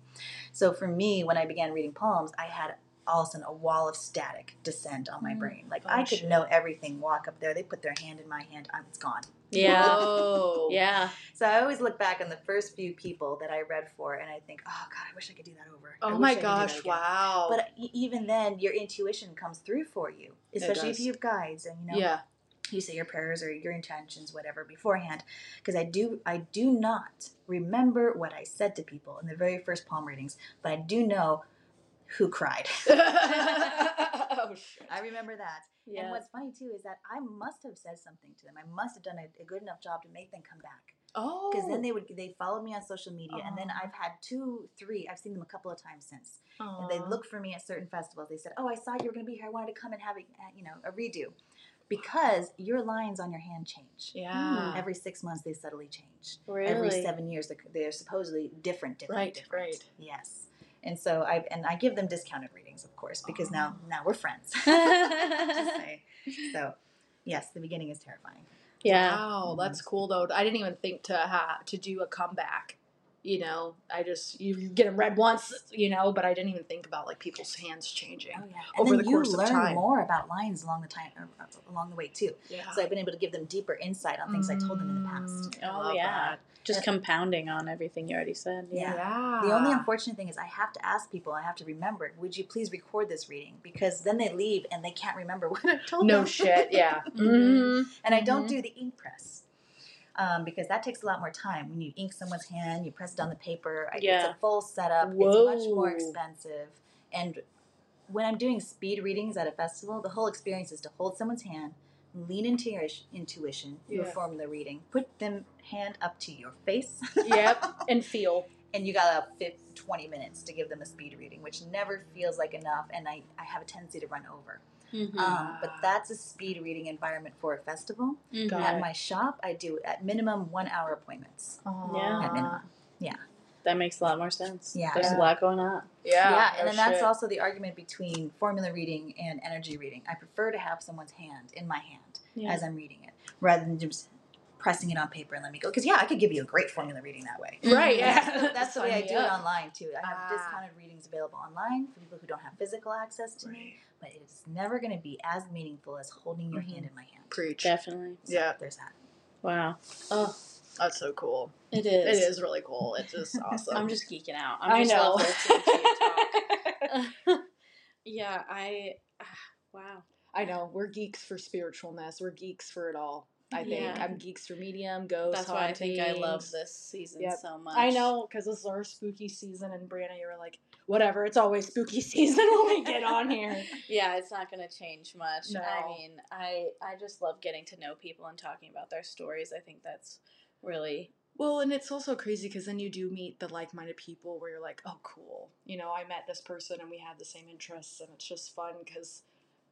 D: So for me, when I began reading palms, I had all of a sudden a wall of static descend on my
A: Mm.
D: brain. Like
C: Oh,
D: I could
C: shit.
D: know everything. Walk up there, they put their hand in my hand, I'm, it's gone.
A: Yeah. Yeah.
D: So I always look back on the first few people that I read for, and I think, oh God, I wish I could do that over.
C: Oh my
D: I could do that
C: gosh! Wow.
D: But even then, your intuition comes through for you, especially if you have guides and you know
C: yeah.
D: you say your prayers or your intentions, whatever, beforehand. Because I do, I do not remember what I said to people in the very first palm readings, but I do know who cried.
C: oh shit.
D: I remember that.
A: Yeah.
D: And what's funny too is that I must have said something to them. I must have done a, a good enough job to make them come back.
C: Oh.
D: Because then they would, they followed me on social media, and then I've had two, three. I've seen them a couple of times since. And they look for me at certain festivals. They said, "Oh, I saw you were going to be here. I wanted to come and have a, uh, you know, a redo." Because your lines on your hand change.
C: Yeah.
D: Every six months, they subtly change.
A: Really?
D: Every seven years, they're, they're supposedly different, different,
C: Right,
D: different.
C: right.
D: Yes. And so I and I give them discounted readings, of course, because now now we're friends. So, yes, the beginning is terrifying.
A: yeah.
C: Wow, that's mm-hmm. cool though. I didn't even think to ha- to do a comeback. You know, I just you get them read once, you know, but I didn't even think about like people's hands changing.
D: Oh yeah.
C: Over
D: then
C: the
D: you
C: course of
D: learn
C: time.
D: more about lines along the time uh, along the way too.
C: Yeah.
D: So I've been able to give them deeper insight on things I told them in the past.
C: Mm,
A: Oh, yeah.
C: that.
A: Just compounding on everything you already said.
D: Yeah.
C: Yeah.
D: The only unfortunate thing is I have to ask people, I have to remember, would you please record this reading? Because then they leave and they can't remember what I told
C: no
D: them.
C: No shit. Yeah.
A: Mhm.
C: Mhm.
D: And I don't
A: Mhm.
D: do the ink press. Um, because that takes a lot more time. When you ink someone's hand, you press it on the paper. I- It's a full setup. It's much more expensive. And when I'm doing speed readings at a festival, the whole experience is to hold someone's hand, lean into your ish- intuition a
C: Yeah.
D: formula reading, put them hand up to your face.
C: Yep. And feel.
D: and you got about 50, 20 minutes to give them a speed reading, which never feels like enough. And I, I have a tendency to run over.
A: Mhm.
D: Um, but that's a speed reading environment for a festival.
A: Mhm.
D: At my shop, I do at minimum one hour appointments.
A: Yeah.
D: At minimum. Yeah.
A: That makes a lot more sense.
D: Yeah.
A: There's
C: Yeah.
A: a lot going on.
C: Yeah.
D: yeah, and
C: no
D: then that's
C: shit.
D: also the argument between formula reading and energy reading. I prefer to have someone's hand in my hand
A: Yeah.
D: as I'm reading it, rather than just pressing it on paper and let me go. Because yeah, I could give you a great formula reading that way.
C: Right. Yeah.
D: That's the, that's the way I do
C: me
D: it online too. I have
C: Ah.
D: discounted readings available online for people who don't have physical access to me, but it's never going to be as meaningful as holding your hand in my hand.
C: Preach.
A: Definitely.
D: So
C: Yeah.
D: there's that.
A: Wow. Oh,
C: That's so cool.
A: it
C: It
A: is.
C: is really cool. It's just awesome.
A: I'm just geeking out. I'm
C: I know.
A: love listening to you talk. yeah, I. ah, wow.
C: I know. We're geeks for spiritualness. We're geeks for it all. I think
A: Yeah.
C: I'm geeks for medium, ghosts.
A: That's why I think I love this season
C: Yep.
A: so much.
C: I know because this is our spooky season, and Brianna, you were like, "Whatever, it's always spooky season when we get on here."
A: Yeah, it's not going to change much.
C: No.
A: I mean, I I just love getting to know people and talking about their stories. I think that's really
C: Well, and it's also crazy because then you do meet the like-minded people where you're like, "Oh, cool," you know, I met this person and we have the same interests, and it's just fun because.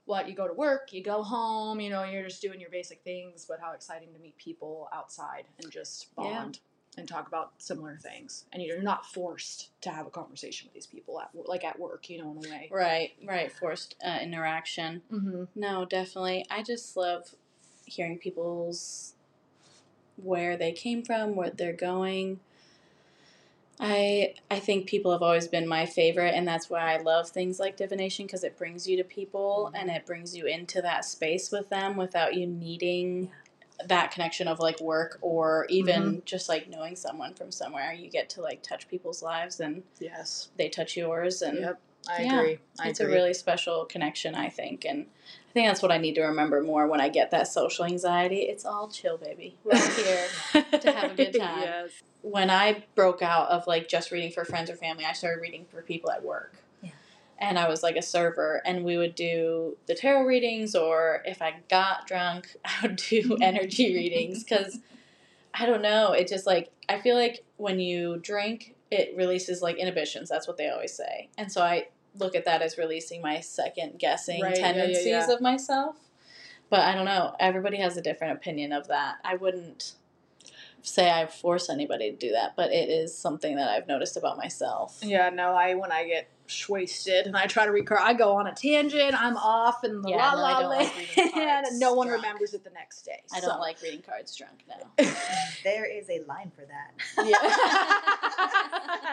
C: What you go to work, you go home, you know, you're just doing your basic things, but how exciting to meet people outside and just
A: Yeah.
C: bond and talk about similar things. And you're not forced to have a conversation with these people at like at work, you know, in a way.
A: right, right. Forced uh, interaction.
C: Mm-hmm.
A: No, definitely. I just love hearing people's where they came from, where they're going. I I think people have always been my favorite, and that's why I love things like divination because it brings you to people and it brings you into that space with them without you needing that connection of like work or even mm-hmm. just like knowing someone from somewhere. You get to like touch people's lives and
C: Yes.
A: they touch yours, and
C: Yep. I
A: Yeah,
C: agree. I
A: it's
C: agree.
A: a really special connection, I think, and I think that's what I need to remember more when I get that social anxiety. It's all chill, baby. We're here to have a good time.
C: yes.
A: when I broke out of like just reading for friends or family, I started reading for people at work.
D: Yeah.
A: And I was like a server, and we would do the tarot readings, or if I got drunk, I would do energy readings because I don't know. It just like, I feel like when you drink, it releases like inhibitions. That's what they always say. And so I look at that as releasing my second guessing
C: Right, yeah, yeah,
A: tendencies
C: yeah.
A: of myself. But I don't know. Everybody has a different opinion of that. I wouldn't say I force anybody to do that, but it is something that I've noticed about myself.
C: Yeah, no, I when I get wasted and I try to recur, I go on a tangent. I'm off in the
A: Yeah,
C: la
A: no,
C: la
A: don't like
C: land, and no one
A: drunk.
C: remembers it the next day.
A: I
C: so.
A: don't like reading cards drunk now.
D: There is a line for that. Yeah.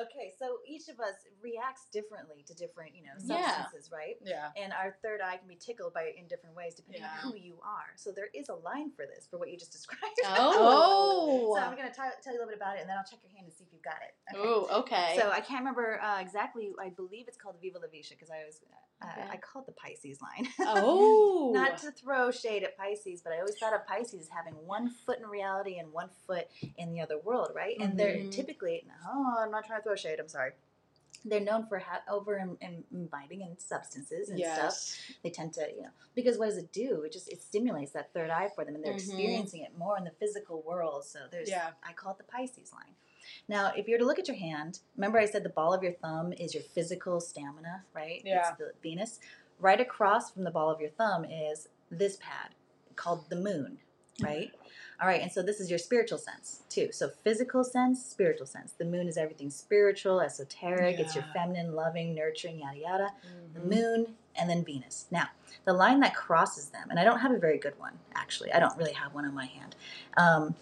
D: okay, so each of us reacts differently to different, you know,
A: Yeah.
D: substances, right?
C: yeah.
D: And our third eye can be tickled by in different ways depending
C: Yeah.
D: on who you are. So there is a line for this for what you just described.
A: Oh.
D: so I'm gonna tell you a little bit about it, and then I'll check your hand and see if you've got it. Okay.
A: Oh, okay.
D: So I can't remember uh, exactly. I believe it's called Via Lasciva because I was uh,
A: Okay.
D: I called the Pisces line.
A: oh.
D: Not to throw shade at Pisces, but I always thought of Pisces as having one foot in reality and one foot in the other world, right? And they're
A: Mhm.
D: typically, oh, I'm not trying to throw shade. I'm sorry. They're known for ha- over im- im- imbibing in substances and stuff. They tend to, you know, because what does it do? It just it stimulates that third eye for them, and they're
A: Mhm.
D: experiencing it more in the physical world. So there's,
C: Yeah.
D: I call it the Pisces line. Now, if you're to look at your hand, remember I said the ball of your thumb is your physical stamina, right?
C: Yeah.
D: It's the Venus. Right across from the ball of your thumb is this pad called the moon, right? All right, and so this is your spiritual sense too. So physical sense, spiritual sense. The moon is everything spiritual, esoteric. It's your feminine, loving, nurturing, yada yada. The
C: Mhm.
D: moon and then Venus. Now, the line that crosses them, and I don't have a very good one actually. I don't really have one on my hand. Um,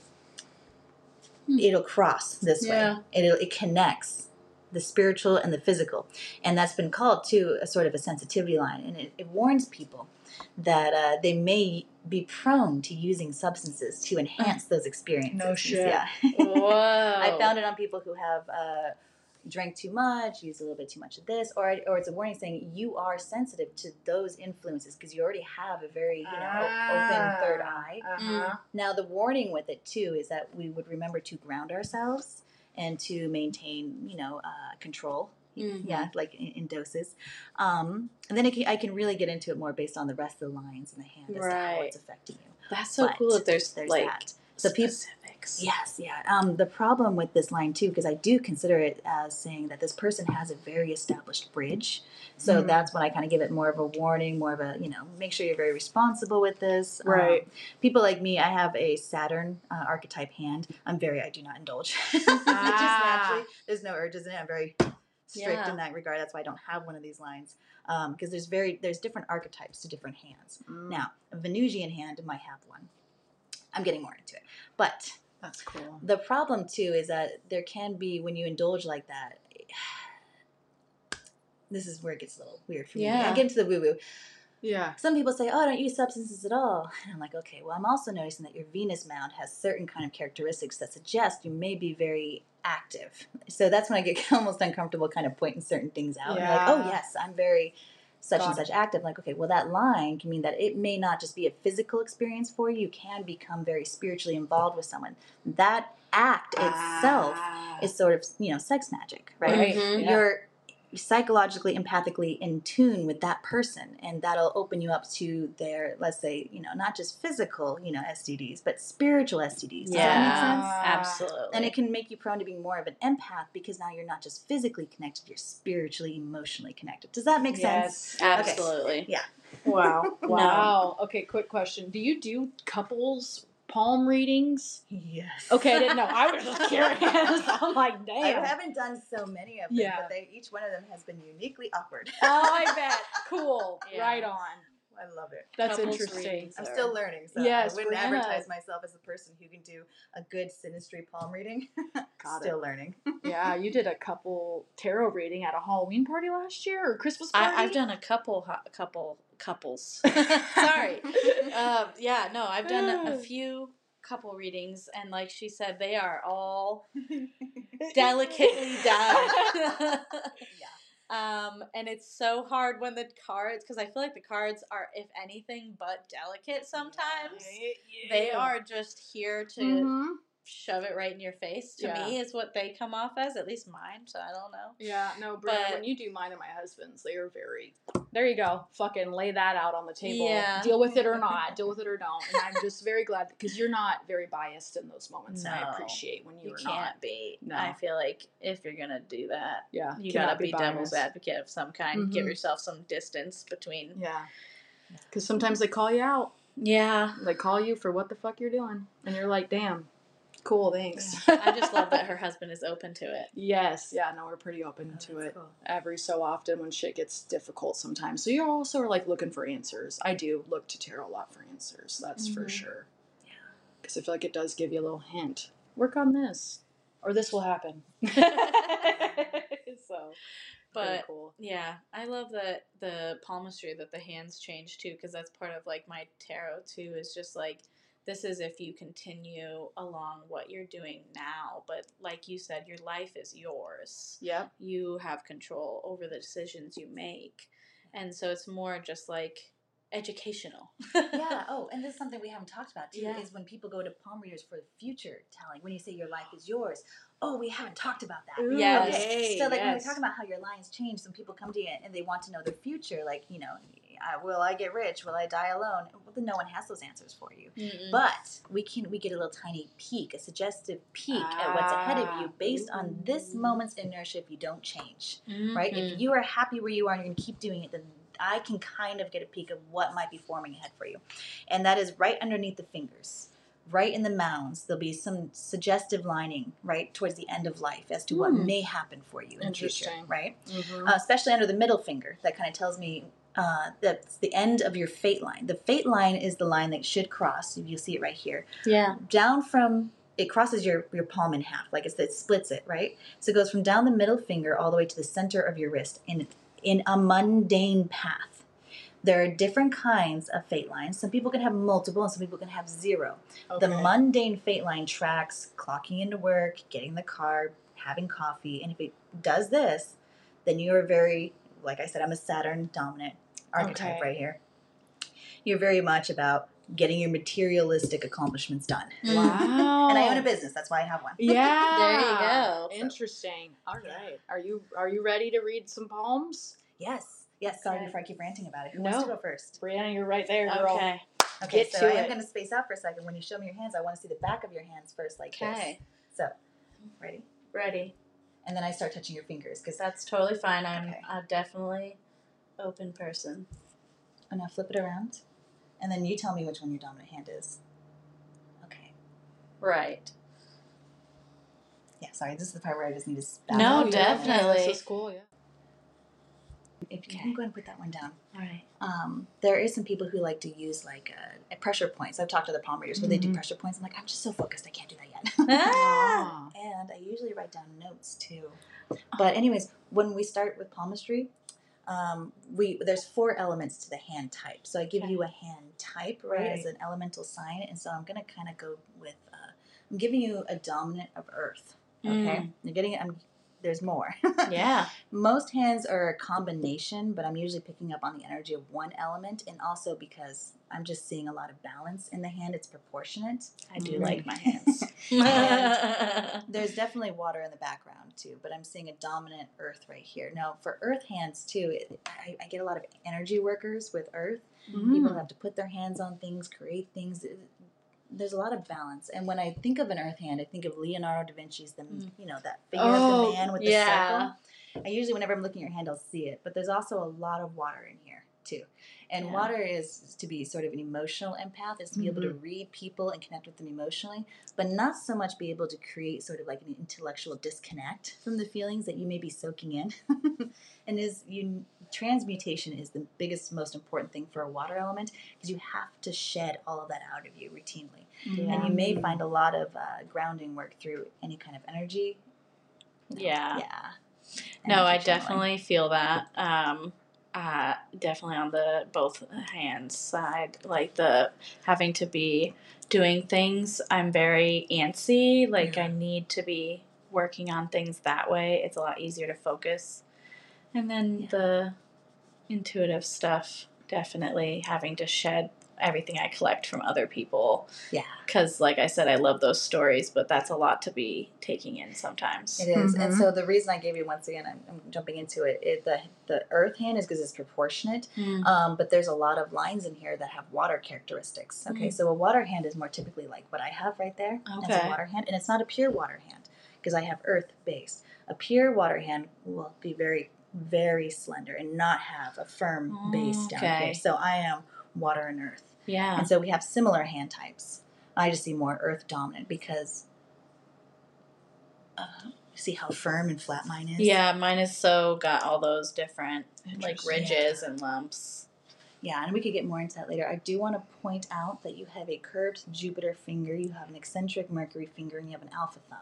A: Hmm.
D: It'll cross this
A: Yeah.
D: way. It it connects the spiritual and the physical, and that's been called too a sort of a sensitivity line, and it, it warns people that uh, they may be prone to using substances to enhance those experiences.
C: No shit.
D: Yeah.
A: Whoa.
D: I found it on people who have uh, drank too much, used a little bit too much of this, or or it's a warning saying you are sensitive to those influences because you already have a very you know o- open third eye.
C: Uh-huh.
D: Now the warning with it too is that we would remember to ground ourselves and to maintain you know uh, control.
A: Mhm.
D: Yeah, like in, in doses, um, and then it can, I can really get into it more based on the rest of the lines in the hand as to how it's affecting you.
A: That's so
D: But
A: cool that there's,
D: there's
A: like
D: that. So peop-
A: specifics.
D: Yes, yeah. Um, the problem with this line too, because I do consider it as saying that this person has a very established bridge. So
C: Mhm.
D: that's when I kind of give it more of a warning, more of a you know, make sure you're very responsible with this. Um,
C: Right.
D: people like me, I have a Saturn uh, archetype hand. I'm very, I do not indulge. Just
C: Ah.
D: naturally, there's no urges in it. I'm very strict
A: Yeah.
D: in that regard. That's why I don't have one of these lines. Because there's very, there's different archetypes to different hands.
C: Mm,
D: Now, a Venusian hand might have one. I'm getting more into it, but
C: that's cool.
D: the problem too is that there can be when you indulge like that. This is where it gets a little weird for me.
A: Yeah.
D: I get into the woo woo.
C: Yeah.
D: Some people say, "Oh, I don't use substances at all," and I'm like, "Okay." Well, I'm also noticing that your Venus mound has certain kind of characteristics that suggest you may be very active. So that's when I get almost uncomfortable, kind of pointing certain things out. And like, "Oh, yes, I'm very." Such and
C: Got
D: such active, like okay, well, that line can mean that it may not just be a physical experience for you. You can become very spiritually involved with someone. That act itself
C: Ah.
D: is sort of you know sex magic, right?
C: Right.
A: Mhm.
C: Yeah.
D: You're psychologically, empathically in tune with that person, and that'll open you up to their, let's say, you know, not just physical, you know, STDs, but spiritual STDs. Does that make sense?
A: Yeah, absolutely.
D: And it can make you prone to being more of an empath because now you're not just physically connected, you're spiritually, emotionally connected. Does that make sense?
C: Yes.
A: absolutely.
D: Yeah.
C: Wow. Wow. Okay, quick question. Do you do couples palm readings?
D: Yes.
C: Okay, I didn't know. I was just curious. I'm like, damn.
D: I haven't done so many of them,
C: Yeah.
D: but they, each one of them has been uniquely awkward.
C: Oh, I bet. Cool.
A: Yeah.
C: Right on.
D: I love it.
C: That's
A: Couples
C: interesting.
A: readings
D: I'm still learning, so
C: Yes,
D: I wouldn't
C: Brianna-
D: advertise myself as a person who can do a good synastry palm reading.
C: Got
D: still learning.
C: yeah, you did a couple tarot reading at a Halloween party last year or Christmas party.
A: I, I've done a couple, ho- couple couples. Sorry. um, yeah, no, I've done a, a few couple readings, and like she said, they are all delicately done. yeah. Um, and it's so hard when the cards, because I feel like the cards are, if anything, but delicate sometimes. They are just here to
C: Mhm.
A: Shove it right in your face. To
C: Yeah.
A: me, is what they come off as. At least mine. So I don't know.
C: Yeah, no, Brianna,
A: But-
C: when you do mine and my husband's, they are very. There you go. Fucking lay that out on the table.
A: Yeah.
C: Deal with it or not. Deal with it or don't. And I'm just very glad because you're not very biased in those moments. And I appreciate when you,
A: You can't
C: not.
A: be.
C: No.
A: I feel like if you're gonna do that,
C: Yeah,
A: you
C: cannot
A: gotta be, devil's advocate of some kind. Give
C: Mhm.
A: yourself some distance between.
C: Yeah, because sometimes they call you out.
A: Yeah.
C: They call you for what the fuck you're doing, and you're like, "Damn, cool, thanks."
A: I just love that her husband is open to it.
C: Yes, yeah, no, we're pretty open
D: Oh,
C: to it.
D: cool.
C: Every so often when shit gets difficult sometimes. So you also are like looking for answers. I do look to tarot a lot for answers, that's for
A: Mhm.
C: sure. Yeah. Because I feel like it does give you a little hint. Work on this. Or this will happen. so
A: But
C: cool.
A: yeah, I love that the palmistry that the hands change too, because that's part of like my tarot too. Is just like this is if you continue along what you're doing now, but like you said, your life is yours.
C: Yep.
A: You have control over the decisions you make, and so it's more just like educational.
D: yeah. Oh, and this is something we haven't talked about too.
A: Yeah.
D: Is when people go to palm readers for the future telling. When you say your life is yours, oh, we haven't talked about that.
C: Ooh,
A: Yes.
D: Okay. So like when
C: we
D: talk about how your lines change, some people come to you and they want to know their future. Like you know, I, will I get rich? Will I die alone? Well, then no one has those answers for you.
A: Mm-mm.
D: But we can we get a little tiny peek, a suggestive peek at what's ahead of you
C: Ah.
D: based on this moment's inertia. If you don't change, right?
A: Mhm.
D: If you are happy where you are and you're going to keep doing it, then I can kind of get a peek of what might be forming ahead for you. And that is right underneath the fingers, right in the mounds. There'll be some suggestive lining right towards the end of life as to what
A: Hmm.
D: may happen for you in the future, right?
C: Mhm.
D: Uh, especially under the middle finger. That kind of tells me uh, that's the end of your fate line. The fate line is the line that should cross. You'll see it right here
A: yeah.
D: down from it crosses your, your palm in half like it's, it splits it right so it goes from down the middle finger all the way to the center of your wrist in in a mundane path there are different kinds of fate lines some people can have multiple and some people can have zero the mundane fate line tracks clocking into work getting the car having coffee and if it does this then you're very like i said i'm a saturn dominant archetype
C: Okay.
D: right here you're very much about getting your materialistic accomplishments done
C: Wow.
D: and I own a business. That's why I have one.
C: Yeah.
A: There you go.
C: Interesting. All right. Are you are you ready to read some palms?
D: Yes. Yes. Sorry
A: Okay.
D: if I keep ranting about it. Who
C: No.
D: wants to go first?
C: Brianna, you're right there, girl.
A: Okay.
D: Okay.
C: Get
D: so
C: to
D: I am
C: it.
D: going to space out for a second. When you show me your hands, I want to see the back of your hands first, like
A: Okay.
D: this. So, ready?
A: Ready.
D: And then I start touching your fingers because
A: That's totally fine. I'm
D: Okay.
A: a definitely open person.
D: And to flip it around, and then you tell me which one your dominant hand is. Okay.
A: Right.
D: Yeah. Sorry. This is the part where I just need to. spout
A: No,
D: out.
A: Oh, definitely.
C: This is cool. Yeah.
D: If you
A: Okay.
D: can go ahead and put that one down.
A: All right.
D: um, there is some people who like to use like uh, pressure points. I've talked to the palm readers where they do
C: Mhm.
D: pressure points. I'm like, I'm just so focused, I can't do that yet.
A: Ah.
D: and I usually write down notes too. But anyways, when we start with palmistry, um, we there's four elements to the hand type. So I give
A: Okay.
D: you a hand type right, as an elemental sign, and so I'm gonna kind of go with uh, I'm giving you a dominant of Earth. Okay, you're getting it. I'm there's more.
A: Yeah.
D: Most hands are a combination, but I'm usually picking up on the energy of one element, and also because I'm just seeing a lot of balance in the hand, it's proportionate.
A: I do
C: Mhm.
A: like my hands.
D: There's definitely water in the background too, but I'm seeing a dominant earth right here. Now, for earth hands too, it, I, I get a lot of energy workers with earth.
C: Mm-hmm.
D: People have to put their hands on things, create things. There's a lot of balance, and when I think of an earth hand, I think of Leonardo da Vinci's the
A: Mm.
D: you know that figure of
C: Oh,
D: the man with the
A: yeah.
D: circle. I usually, whenever I'm looking at your hand, I'll see it. But there's also a lot of water in here too, and
A: Yeah.
D: water is to be sort of an emotional empath, is to be able to read people and connect with them emotionally, but not so much be able to create sort of like an intellectual disconnect from the feelings that you may be soaking in. and is you transmutation is the biggest, most important thing for a water element because you have to shed all of that out of you routinely. And you may find a lot of uh, grounding work through any kind of energy.
A: Yeah.
D: Yeah.
A: No, I
D: channeling.
A: definitely feel that. Um, uh, definitely on the both hands side, like the having to be doing things. I'm very antsy. Like I need to be working on things that way. It's a lot easier to focus. And then
D: Yeah.
A: the intuitive stuff, definitely having to shed everything I collect from other people.
D: Yeah.
A: Because, like I said, I love those stories, but that's a lot to be taking in sometimes.
D: It is. and
C: Mhm.
D: so the reason I gave you once again, I'm, I'm jumping into it. it the the Earth hand is because it's proportionate,
A: Mm.
D: um, but there's a lot of lines in here that have water characteristics. Okay,
A: Mhm.
D: so a water hand is more typically like what I have right there. That's a water hand, and it's not a pure water hand because I have Earth based. A pure water hand will be very very slender and not have a firm base down
A: Okay.
D: here. So I am water and Earth.
A: Yeah.
D: And so we have similar hand types. I just see more earth dominant because uh, see how firm and flat mine is?
A: Yeah, mine is so got all those different like ridges and lumps.
D: Yeah, and we could get more into that later. I do want to point out that you have a curved Jupiter finger, you have an eccentric Mercury finger, and you have an alpha thumb.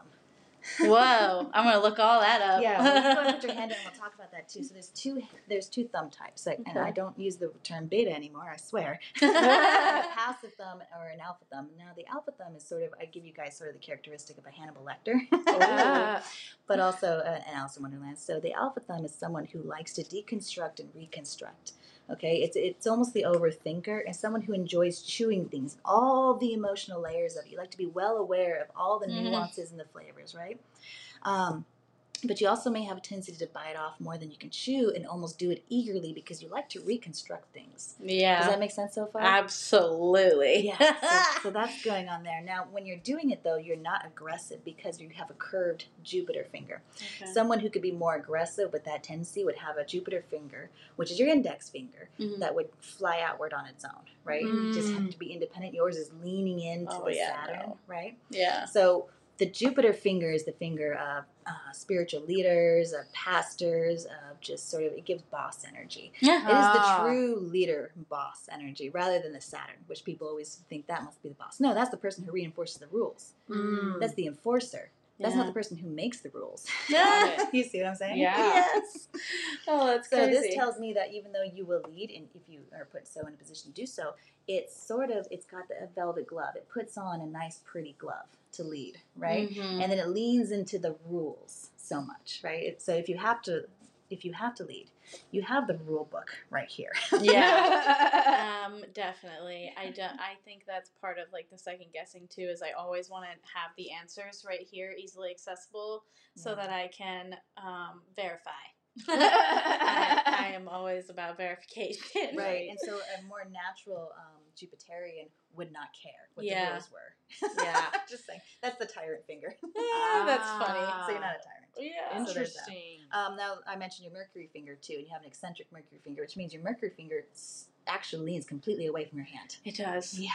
A: Whoa, I'm gonna look all that up.
D: Yeah, well, go ahead and put your hand in. We'll talk about that too. So there's two there's two thumb types, like, and I don't use the term beta anymore. I swear. a passive thumb or an alpha thumb. Now the alpha thumb is sort of I give you guys sort of the characteristic of a Hannibal Lecter.
A: Ooh.
D: but also uh, an Alice in Wonderland. So the alpha thumb is someone who likes to deconstruct and reconstruct. Okay, it's it's almost the overthinker and someone who enjoys chewing things, all the emotional layers of it. You like to be well aware of all the
A: Mhm.
D: nuances and the flavors, right? Um, but you also may have a tendency to bite off more than you can chew and almost do it eagerly because you like to reconstruct things.
A: yeah,
D: Does that make sense so far?
A: absolutely.
D: Yeah, so, so that's going on there. Now, when you're doing it though, you're not aggressive because you have a curved Jupiter finger.
A: Okay.
D: Someone who could be more aggressive with that tendency would have a Jupiter finger, which is your index finger,
A: Mhm.
D: that would fly outward on its own, right? You just have to be independent. Yours is leaning into
A: Oh,
D: the
A: yeah,
D: Saturn,
A: no.
D: right?
A: yeah.
D: So the Jupiter finger is the finger of uh, spiritual leaders, of pastors, of just sort of, it gives boss energy. Yeah, It is the true leader boss energy rather than the Saturn, which people always think that must be the boss. No, that's the person who reinforces the rules.
C: Mm.
D: That's the enforcer. That's
A: Yeah.
D: not the person who makes the rules. You see what I'm saying?
C: Yeah.
A: Yes. Oh, that's
D: So
A: crazy.
D: this tells me that even though you will lead, and if you are put so in a position to do so, it's sort of it's got the, velvet glove. It puts on a nice, pretty glove to lead, right?
A: Mhm.
D: And then it leans into the rules so much, right? It, so if you have to, if you have to lead, you have the rule book right here.
A: yeah. um, definitely. I do, I think that's part of like the second guessing too. Is I always want to have the answers right here, easily accessible, so
D: Yeah.
A: that I can um, verify. I, I am always about verification.
D: right. And so a more natural um, Jupiterian would not care what
A: Yeah.
D: the rules were.
A: Yeah.
D: Just saying. That's the tyrant finger.
A: Ah, that's funny.
D: so you're not a tyrant.
A: Yeah.
D: So.
C: Interesting.
D: Um, now I mentioned your Mercury finger too, and you have an eccentric Mercury finger, which means your Mercury finger actually leans completely away from your hand.
A: It does.
D: Yeah,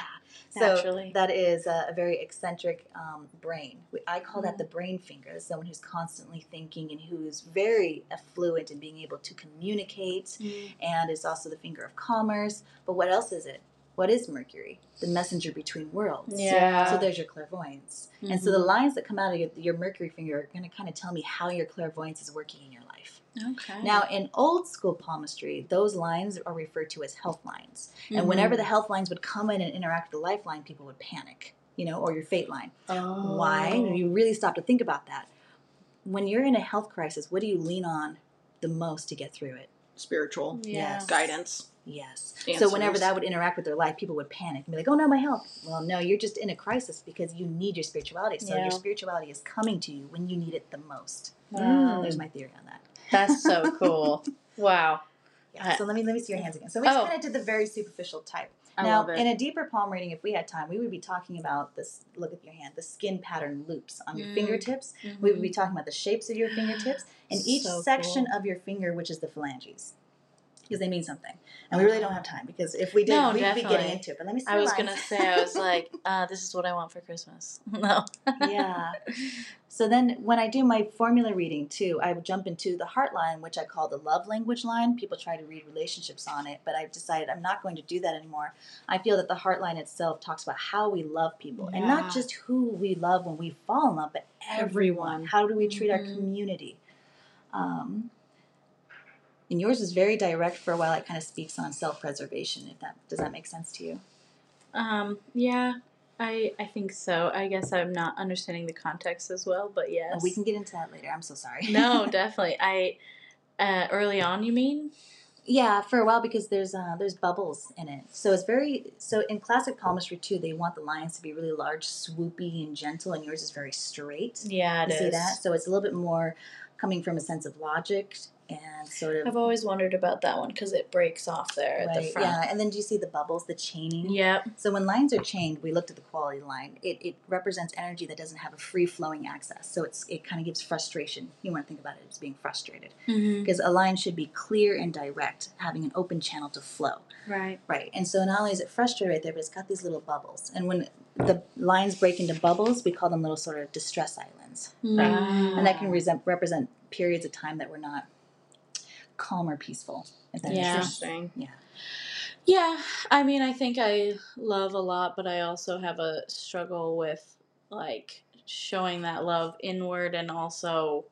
A: Naturally.
D: So that is a, a very eccentric um, brain. I call that the brain finger. That's someone who's constantly thinking and who's very affluent in being able to communicate, and is also the finger of commerce. But what else is it? What is Mercury? The messenger between worlds.
A: Yeah.
D: So there's your clairvoyance. And so the lines that come out of your, your Mercury finger are going to kind of tell me how your clairvoyance is working in your life.
A: Okay.
D: Now, in old school palmistry, those lines are referred to as health lines.
A: Mm-hmm.
D: And whenever the health lines would come in and interact with the lifeline, people would panic, you know, or your fate line.
A: oh.
D: Why? You really stop to think about that. When you're in a health crisis, what do you lean on the most to get through it?
C: Spiritual
A: Yeah.
D: Yes.
C: guidance.
D: Yes.
C: Answers.
D: So whenever that would interact with their life, people would panic and be like, "Oh no, my health." Well, no, you're just in a crisis because you need your spirituality. So
A: Yeah.
D: your spirituality is coming to you when you need it the most.
A: Wow.
D: There's my theory on that.
A: That's so cool. wow.
D: Yeah. So let me let me see your hands again. So we just
A: Oh.
D: kind of did the very superficial type.
C: I
D: now, in a deeper palm reading, if we had time, we would be talking about this. Look at your hand, the skin pattern loops on your
A: Mm.
D: fingertips. We would be talking about the shapes of your fingertips and each
A: So
D: section
A: cool.
D: of your finger, which is the phalanges. Because they mean something, and we really don't have time because if we did,
A: No,
D: we'd be getting into it. But let me. See
A: I was gonna say, I was like, uh, this is what I want for Christmas. No.
D: yeah. So then when I do my formula reading too, I jump into the heart line, which I call the love language line. People try to read relationships on it, but I've decided I'm not going to do that anymore. I feel that the heart line itself talks about how we love people and not just who we love when we fall in love, but everyone.
C: Everyone.
D: How do we treat our
A: Mhm.
D: community? Um, and yours is very direct for a while. It kind of speaks on self-preservation. If that does that make sense to you?
A: Um, yeah, I I think so. I guess I'm not understanding the context as well, but yes.
D: Oh, we can get into that later. I'm so sorry.
A: no, definitely. I uh, early on, you mean?
D: Yeah, for a while because there's uh, there's bubbles in it. So it's very so in classic palmistry too. They want the lines to be really large, swoopy, and gentle, and yours is very straight.
A: Yeah, it
D: you
A: is.
D: see that? So it's a little bit more coming from a sense of logic and sort of
A: I've always wondered about that one because it breaks off there at the front.
D: Yeah, and then do you see the bubbles, the chaining?
A: Yep.
D: So when lines are chained, we looked at the quality line. It, it represents energy that doesn't have a free flowing access. So it's it kind of gives frustration. You want to think about it as being frustrated
A: Mm-hmm.
D: because a line should be clear and direct, having an open channel to flow.
A: Right.
D: Right. And so not only is it frustrated right there, but it's got these little bubbles. And when the lines break into bubbles, we call them little sort of distress islands. Right. And that can resent, represent periods of time that we're not calm or peaceful. If that
A: Yeah.
C: Interesting.
A: Yeah, I mean, I think I love a lot, but I also have a struggle with like showing that love inward and also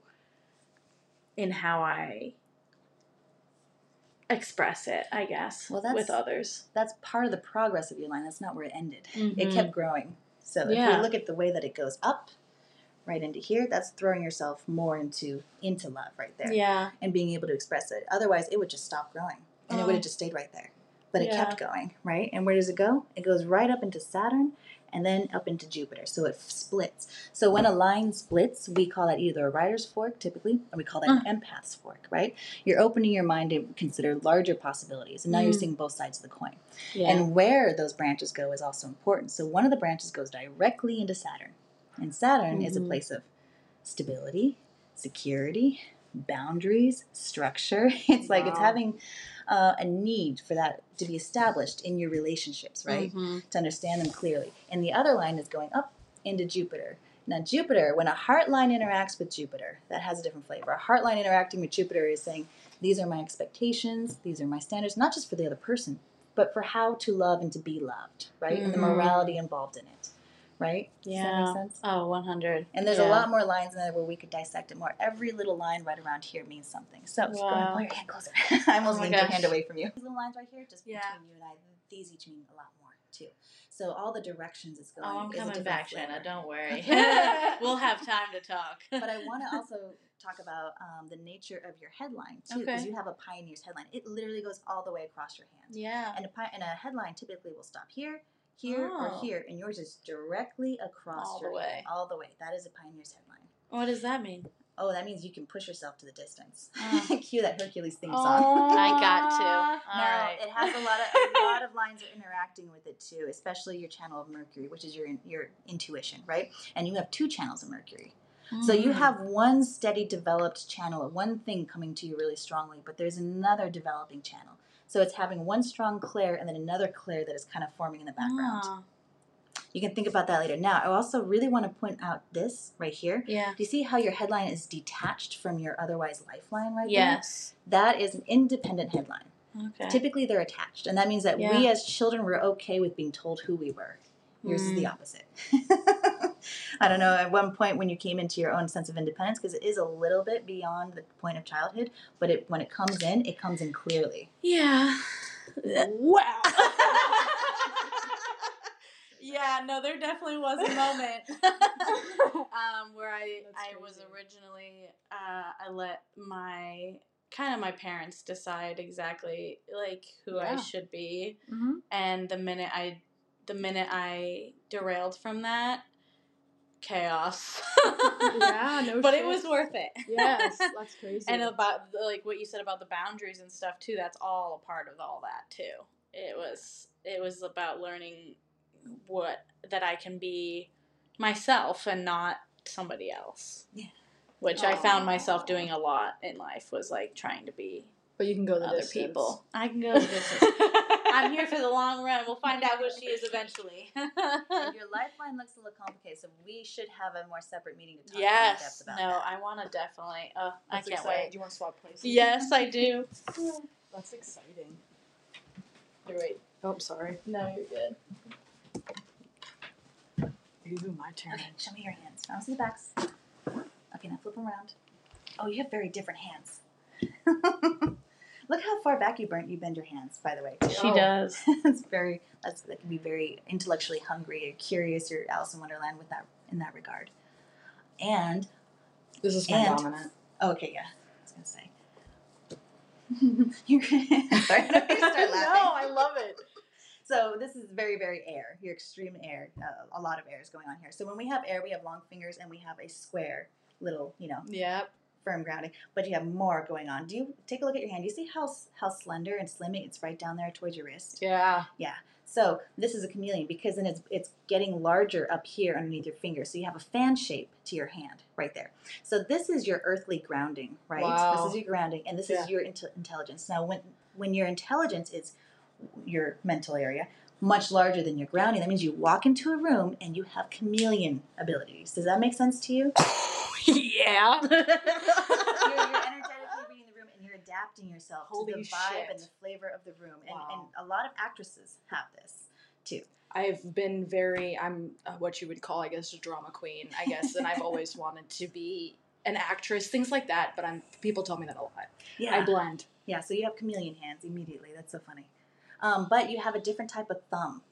A: in how I express it, I guess,
D: Well, that's-
A: with others.
D: That's part of the progress of your line. That's not where it ended. It
A: Mhm.
D: kept growing. So if
A: Yeah.
D: we look at the way that it goes up, right into here, that's throwing yourself more into into love right there.
A: Yeah.
D: and being able to express it. Otherwise, it would just stop growing and it would have just stayed right there. But it
A: Yeah.
D: kept going, right? And where does it go? It goes right up into Saturn and then up into Jupiter. So it splits. So when a line splits, we call that either a writer's fork, typically, or we call that an empath's fork, right? You're opening your mind to consider larger possibilities. And now you're
A: Mm.
D: seeing both sides of the coin.
A: Yeah.
D: And where those branches go is also important. So one of the branches goes directly into Saturn. And Saturn is a
A: Mhm.
D: place of stability, security, boundaries, structure. It's like it's having uh, a need for that to be established in your relationships, right?
A: Mhm.
D: To understand them clearly. And the other line is going up into Jupiter. Now, Jupiter, when a heart line interacts with Jupiter, that has a different flavor. A heart line interacting with Jupiter is saying, These are my expectations, these are my standards, not just for the other person, but for how to love and to be loved, right? And the
A: Mhm.
D: morality involved in it, right? Does
A: Yeah.
D: that make sense?
A: Oh, 100.
D: And there's
A: Yeah.
D: a lot more lines in there where we could dissect it more. Every little line right around here means something. So go ahead,
A: Wow.
D: pull your hand closer. I almost
A: Oh
D: leaned your hand away from you. These little lines right here, just
A: Yeah.
D: between you and I, these each mean a lot more too. So all the directions it's going.
A: Oh, I'm coming back,
D: flavor.
A: Shaina. Don't worry. we'll have time to talk.
D: But I want to also talk about um, the nature of your headline too, because
A: Okay.
D: you have a pioneer's headline. It literally goes all the way across your hand.
A: yeah.
D: And a, pi- and a headline typically will stop here, here,
A: Oh.
D: or here, and yours is directly across
A: All the
D: your
A: way.
D: hand, all the way. That is a pioneer's headline.
A: What does that mean?
D: Oh, that means you can push yourself to the distance.
A: Oh.
D: Cue that Hercules theme song.
A: I got to. All
D: now
A: right.
D: it has a lot of a lot of lines are interacting with it too, especially your channel of Mercury, which is your your intuition, right? And you have two channels of Mercury. So you
A: Mm.
D: have one steady developed channel, one thing coming to you really strongly, but there's another developing channel. So it's having one strong clair and then another clair that is kind of forming in the background.
A: Ah,
D: You can think about that later. Now, I also really want to point out this right here.
A: yeah.
D: Do you see how your headline is detached from your otherwise lifeline right
A: Yes.
D: there? That is an independent headline.
A: Okay.
D: Typically, they're attached, and that means that we as children were okay with being told who we were. Yours is the
A: Mm.
D: opposite. I don't know at one point when you came into your own sense of independence, because it is a little bit beyond the point of childhood, but it when it comes in, it comes in clearly.
A: Yeah.
C: Wow.
A: yeah, no, there definitely was a moment um, where I I was originally uh, I let my kind of my parents decide exactly like who I should be,
C: mm-hmm.
A: and the minute I the minute I derailed from that, chaos.
C: Yeah, no
A: but it was worth it.
C: Yes, that's crazy.
A: and about like what you said about the boundaries and stuff too that's all a part of all that too it was it was about learning what that i can be myself and not somebody else
D: Yeah.
A: which i found myself doing a lot in life was like trying to be
C: But you can go the
A: other
C: distance.
A: people. I can go the distance. I'm here for the long run. We'll find out who she is eventually.
D: And your lifeline looks a little complicated, so we should have a more separate meeting to talk more in
A: yes.
D: depth about
A: No,
D: that.
A: I want to definitely. Oh, I can't
C: exciting.
A: wait.
C: Do you want to swap places?
A: Yes, I do.
C: That's exciting. Here, wait. Oh, I'm sorry.
A: No, you're good.
C: Ooh, my turn.
D: Okay, show me your hands. I want to see the backs. Okay, now flip them around. Oh, you have very different hands. Look how far back you burnt you bend your hands, by the way.
A: She
C: Oh.
A: does.
D: it's very that's that can be very intellectually hungry or curious or Alice in Wonderland with that in that regard. And
C: This is my
D: And-
C: dominant.
D: oh, okay, yeah, I was gonna say. You're sorry, I don't mean to start laughing.
C: No, I love it.
D: So this is very, very air. Your extreme air. Uh, a lot of air is going on here. So when we have air, we have long fingers and we have a square little, you know,
C: Yep.
D: Firm grounding. But you have more going on. Do you take a look at your hand? Do you see how how slender and slim it- it's right down there towards your wrist?
C: Yeah. Yeah.
D: So this is a chameleon because then it's it's getting larger up here underneath your finger. So you have a fan shape to your hand right there. So this is your earthly grounding, right?
C: Wow.
D: This is your grounding, and this
C: Yeah.
D: is your inte- intelligence. Now, when when your intelligence is your mental area much larger than your grounding, that means you walk into a room and you have chameleon abilities. Does that make sense to you?
C: yeah.
D: you're, you're energetically reading the room and you're adapting yourself
C: Holy
D: to the vibe
C: shit.
D: and the flavor of the room. And,
C: Wow.
D: and a lot of actresses have this too.
C: I've been very, I'm uh, what you would call, I guess, a drama queen, I guess, and I've always wanted to be an actress, things like that. But I'm people tell me that a lot.
D: Yeah.
C: I blend.
D: yeah, so you have chameleon hands immediately. That's so funny. Um, but you have a different type of thumb.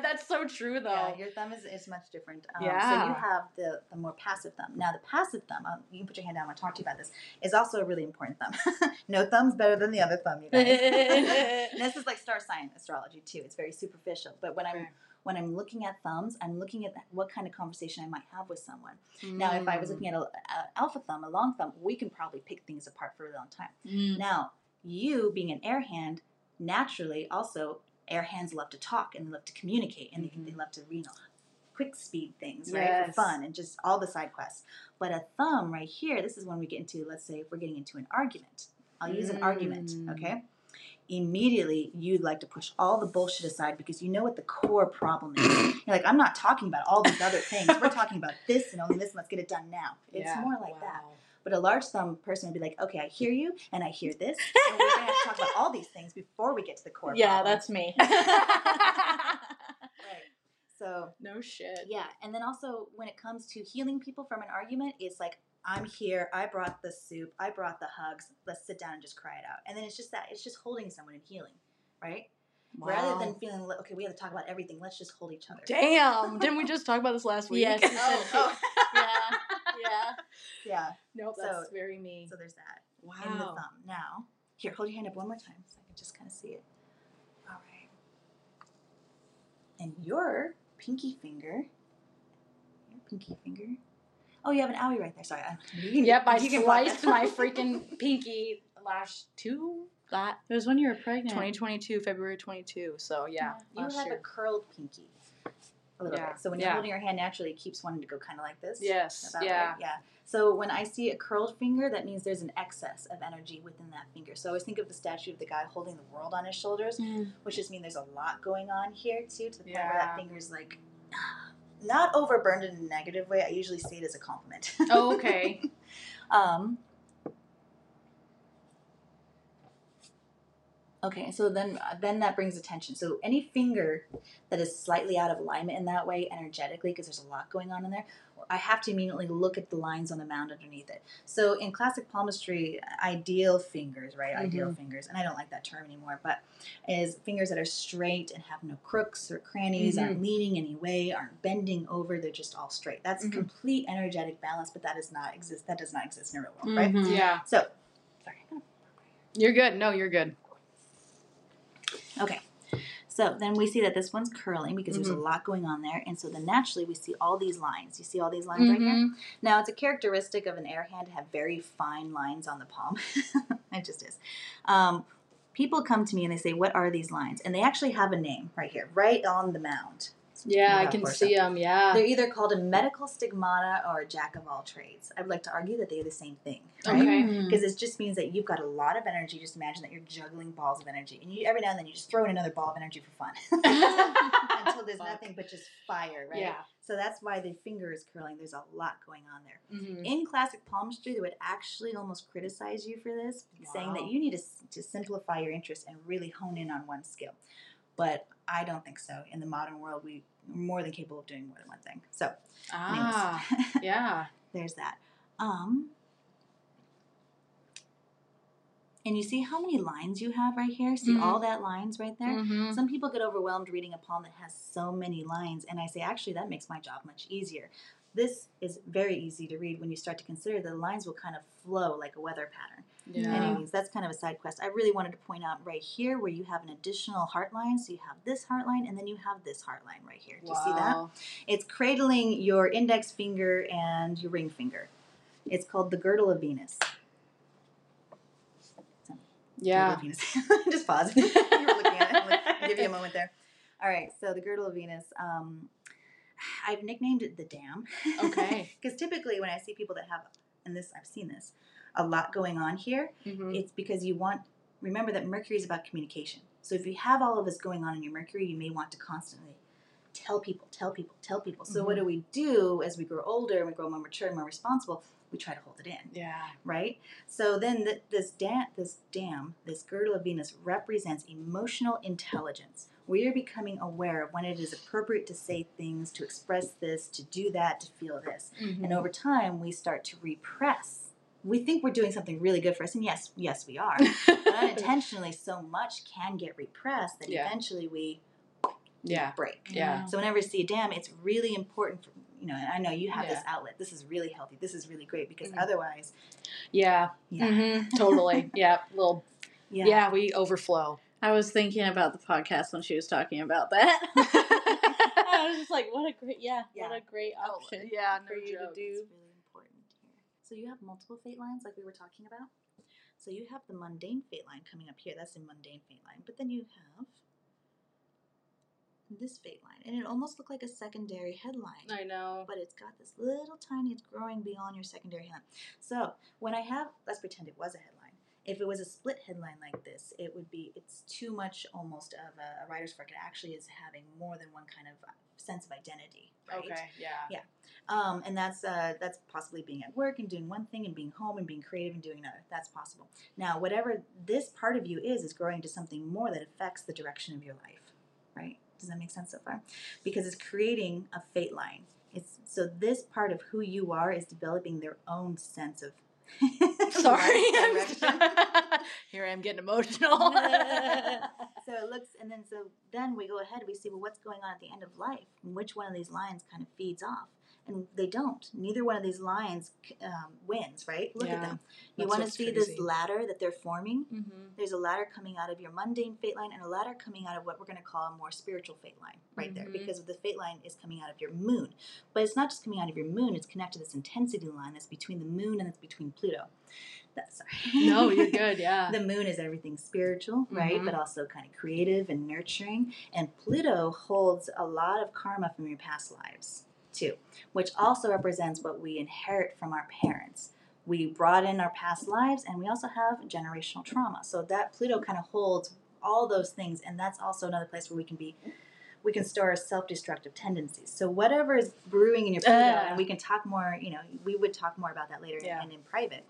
C: That's so true, though.
D: Yeah, your thumb is, is much different. Um, So you have the, the more passive thumb. Now, the passive thumb, um, you can put your hand down, I want to talk to you about this, is also a really important thumb. no thumb's better than the other thumb, you guys. and this is like star sign astrology, too. It's very superficial. But when I'm
C: Right.
D: when I'm looking at thumbs, I'm looking at what kind of conversation I might have with someone. Now, if I was
C: Mm.
D: looking at a, a alpha thumb, a long thumb, we can probably pick things apart for a long time.
A: Mm.
D: Now, you being an air hand, naturally also air hands love to talk and they love to communicate and they, they love to you know quick speed things, right? For
C: Mm-hmm.
D: Fun and just all the side quests. But a thumb right here, this is when we get into, let's say if we're getting into an argument. I'll use an argument,
C: Mm.
D: okay? Immediately you'd like to push all the bullshit aside because you know what the core problem is. You're like, I'm not talking about all these other things. We're talking about this and only this, and let's get it done now. It's
C: Yeah.
D: more like that.
C: Wow.
D: But a large sum person would be like, okay, I hear you and I hear this. And we're going to have to talk about all these things before we get to the core
A: Yeah,
D: problem.
A: that's me.
D: right. So,
C: No shit.
D: yeah. And then also, when it comes to healing people from an argument, it's like, I'm here. I brought the soup. I brought the hugs. Let's sit down and just cry it out. And then it's just that. It's just holding someone and healing, right? Rather than feeling like, okay, we have to talk about everything. Let's just hold each other.
C: Damn! Didn't we just talk about this last week?
A: Yes,
D: Oh, oh.
A: Yeah, yeah.
D: yeah.
C: nope,
D: So-
C: that's very me.
D: So there's that.
C: wow.
D: in the thumb. Now, here, hold your hand up one more time so I can just kind of see it. All right. And your pinky finger, your pinky finger. Oh, you have an owie right there. Sorry. I, you
C: Yep, I
D: you can
C: sliced my freaking pinky last two that
A: It was when you were pregnant.
C: 2022 February 22. So yeah, yeah
D: You
C: last
D: have
C: year.
D: a curled pinky. A little
C: Yeah,
D: bit. So when you're
C: yeah.
D: holding your hand naturally, it keeps wanting to go kind of like this.
C: yes, yeah.
D: right, Yeah. So when I see a curled finger, that means there's an excess of energy within that finger. So I always think of the statue of the guy holding the world on his shoulders,
A: Mm.
D: which just means there's a lot going on here too, to the point where
C: Yeah.
D: that finger's like not overburned in a negative way. I usually see it as a compliment.
C: Oh, okay.
D: um, okay, so then then that brings attention. So any finger that is slightly out of alignment in that way energetically, because there's a lot going on in there, I have to immediately look at the lines on the mound underneath it. So in classic palmistry, ideal fingers, right? Ideal fingers, and I don't like that term anymore, but is fingers that are straight and have no crooks or crannies, aren't leaning any way, aren't bending over. They're just all straight. That's
C: Mhm.
D: complete energetic balance, but that does not exist. That does not exist in the real world, right?
A: Mhm.
C: yeah,
D: So, sorry.
C: you're good. No, you're good.
D: Okay. So then we see that this one's curling because there's a lot going on there. And so then naturally we see all these lines. You see all these lines right here?
C: Mhm.
D: Now it's a characteristic of an air hand to have very fine lines on the palm. it just is. Um, people come to me and they say, What are these lines? And they actually have a name right here, right on the mound.
C: Yeah, I can see them. Yeah.
D: They're either called a medical stigmata or a jack of all trades. I would like to argue that they're the same thing, right?
C: Okay.
D: Because it just means that you've got a lot of energy. Just imagine that you're juggling balls of energy, and you every now and then you just throw in another ball of energy for fun until there's
C: Fuck.
D: nothing but just fire, right?
C: Yeah.
D: So that's why the finger is curling. There's a lot going on there.
C: Mhm.
D: In classic palmistry, they would actually almost criticize you for this, saying that you need to, to simplify your interest and really hone in on one skill. But I don't think so. In the modern world, we are more than capable of doing more than one thing. So,
C: Ah. Yeah.
D: there's that. Um, and you see how many lines you have right here? See
C: Mhm.
D: all that lines right there?
C: Mhm.
D: Some people get overwhelmed reading a palm that has so many lines, and I say, actually, that makes my job much easier. This is very easy to read when you start to consider the lines will kind of flow like a weather pattern.
C: Yeah.
D: Anyways, that's kind of a side quest. I really wanted to point out right here where you have an additional heart line. So you have this heart line, and then you have this heart line right here. Do you see that? It's cradling your index finger and your ring finger. It's called the girdle of Venus.
C: Yeah.
D: Girdle of Venus. Just pause. you were looking at it. Like, I'll give you a moment there. All right. So the girdle of Venus. Um, I've nicknamed it the dam.
C: Okay.
D: Because typically when I see people that have, and this I've seen this, a lot going on here,
C: Mhm.
D: it's because you want. Remember that Mercury is about communication. So if you have all of this going on in your Mercury, you may want to constantly tell people, tell people, tell people. So what do we do as we grow older and we grow more mature and more responsible? We try to hold it in
C: Yeah.
D: right? So then th- this dam, this dam, this girdle of Venus represents emotional intelligence. We are becoming aware of when it is appropriate to say things, to express this, to do that, to feel this.
C: Mm-hmm.
D: And over time, we start to repress. We think we're doing something really good for us, and yes, yes, we are. but unintentionally, so much can get repressed that
C: Yeah.
D: eventually we
C: Yeah.
D: break.
C: Yeah.
D: So whenever you see a dam, it's really important for you know. And I know you have this outlet. This is really healthy. This is really great because
C: Mhm.
D: otherwise,
C: Yeah.
D: yeah,
C: Mhm. Totally. Yeah. Little. Yeah. We overflow.
A: I was thinking about the podcast when she was talking about that. I was just like, what a great, yeah,
D: Yeah.
A: what a great option
C: yeah.
A: for you to
D: It's
A: do.
D: Really important here. So you have multiple fate lines, like we were talking about. So you have the mundane fate line coming up here. That's the mundane fate line. But then you have this fate line, and it almost looked like a secondary headline.
C: I know.
D: But it's got this little tiny. It's growing beyond your secondary headline. So when I have, let's pretend it was a headline. If it was a split headline like this, it would be. It's too much almost of a, a writer's work. It actually is having more than one kind of sense of identity. Right?
C: Okay. Yeah.
D: Yeah. Um, and that's uh, that's possibly being at work and doing one thing and being home and being creative and doing another. That's possible. Now, whatever this part of you is, is growing to something more that affects the direction of your life. Right? Does that make sense so far? Because it's creating a fate line. It's so this part of who you are is developing their own sense of.
C: Sorry. Here I am getting emotional.
D: so it looks, and then so then we go ahead. We see well, what's going on at the end of life, and which one of these lines kind of feeds off, and they don't. Neither one of these lines um, wins. Right? Look
C: Yeah,
D: at them. You want to see
C: crazy.
D: this ladder that they're forming.
C: mm-hmm.
D: There's a ladder coming out of your mundane fate line, and a ladder coming out of what we're going to call a more spiritual fate line, right there,
C: Mhm.
D: because the fate line is coming out of your moon. But it's not just coming out of your moon; it's connected to this intensity line that's between the moon and that's between Pluto. That's sorry.
C: No, you're good. Yeah.
D: the moon is everything spiritual, right?
C: Mhm.
D: But also kind of creative and nurturing. And Pluto holds a lot of karma from your past lives, too, which also represents what we inherit from our parents. We brought in our past lives and we also have generational trauma. So that Pluto kind of holds all those things. And that's also another place where we can be. We can store our self-destructive tendencies. So whatever is brewing in your Pluto,
C: Ah.
D: and we can talk more. You know, we would talk more about that later
C: Yeah.
D: and in private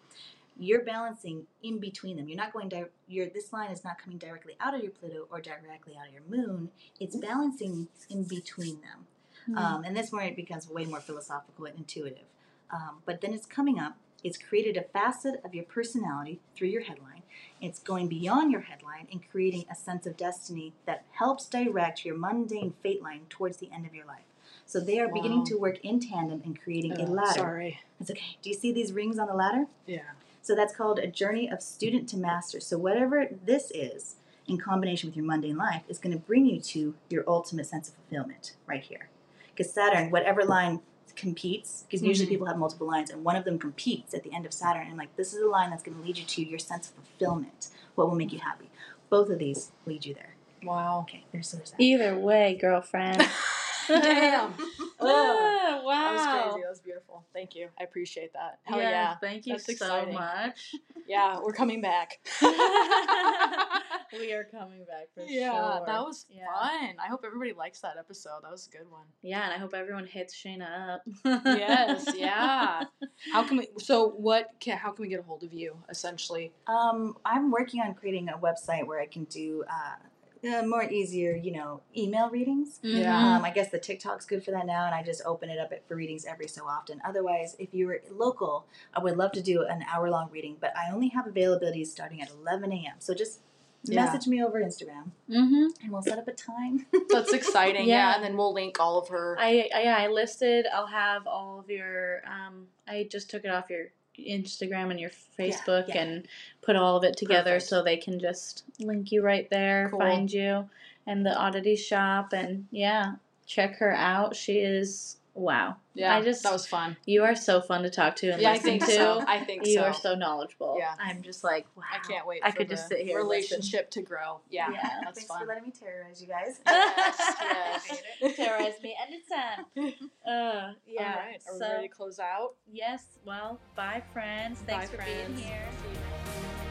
D: you're balancing in between them. You're not going di- your this line is not coming directly out of your Pluto or directly out of your moon. It's balancing in between them.
C: Hmm.
D: Um, and this where it becomes way more philosophical and intuitive. Um, but then it's coming up. It's created a facet of your personality through your headline. It's going beyond your headline and creating a sense of destiny that helps direct your mundane fate line towards the end of your life. So they are beginning to work in tandem and creating a
C: Oh,
D: ladder.
C: Sorry.
D: It's okay. Do you see these rings on the ladder?
C: Yeah.
D: So that's called a journey of student to master. So whatever this is, in combination with your mundane life, is going to bring you to your ultimate sense of fulfillment right here. Because Saturn, whatever line competes, because usually
C: Mhm.
D: people have multiple lines, and one of them competes at the end of Saturn, and like this is a line that's going to lead you to your sense of fulfillment. What will make you happy? Both of these lead you there.
C: Wow.
D: Okay, there's, so there's that.
A: Either way, girlfriend.
C: Damn.
A: Ah, wow.
C: That was crazy. That was beautiful. Thank you. I appreciate that. Hell yeah.
A: Thank you
C: That's
A: so
C: exciting.
A: much.
C: Yeah, we're coming back.
A: we are coming back for
C: yeah,
A: sure.
C: that was
A: Yeah.
C: fun. I hope everybody likes that episode. That was a good one.
A: Yeah, and I hope everyone hits Shaina up.
C: yes, yeah. How can we? So, what? Can, how can we get a hold of you? Essentially,
D: Um, I'm working on creating a website where I can do uh, uh, more easier, you know, email readings.
C: Yeah.
D: Um, I guess the TikTok's good for that now, and I just open it up for readings every so often. Otherwise, if you were local, I would love to do an hour long reading, but I only have availability starting at 11 a.m. So just
C: Yeah.
D: message me over Instagram,
A: Mm-hmm.
D: and we'll set up a time.
C: that's exciting. yeah.
A: Yeah.
C: and then we'll link all of her.
A: I, I yeah, I listed. I'll have all of your. Um, I just took it off your Instagram and your Facebook
D: yeah.
A: and put all of it together
C: Perfect.
A: so they can just link you right there,
C: Cool.
A: find you, and the oddity shop, and yeah, check her out. She is wow.
C: yeah,
A: I just
C: that was fun.
A: you are so fun to talk to and
C: Yeah, I
A: listen
C: think
A: to.
C: so. I think
A: you
C: so.
A: are so knowledgeable.
C: Yeah.
A: I'm just like wow.
C: I can't wait.
A: I
C: for
A: could just sit here.
C: Relationship to grow. Yeah,
A: Yeah.
C: that's
D: Thanks
C: fun.
D: for letting me terrorize you guys.
C: Yes, yes.
A: Terrorize me anytime. Uh, yeah.
C: All right. Are we
A: so,
C: ready to close out?
A: Yes. Well, bye, friends. Thanks
C: Bye,
A: for
C: friends.
A: being here.
C: See you next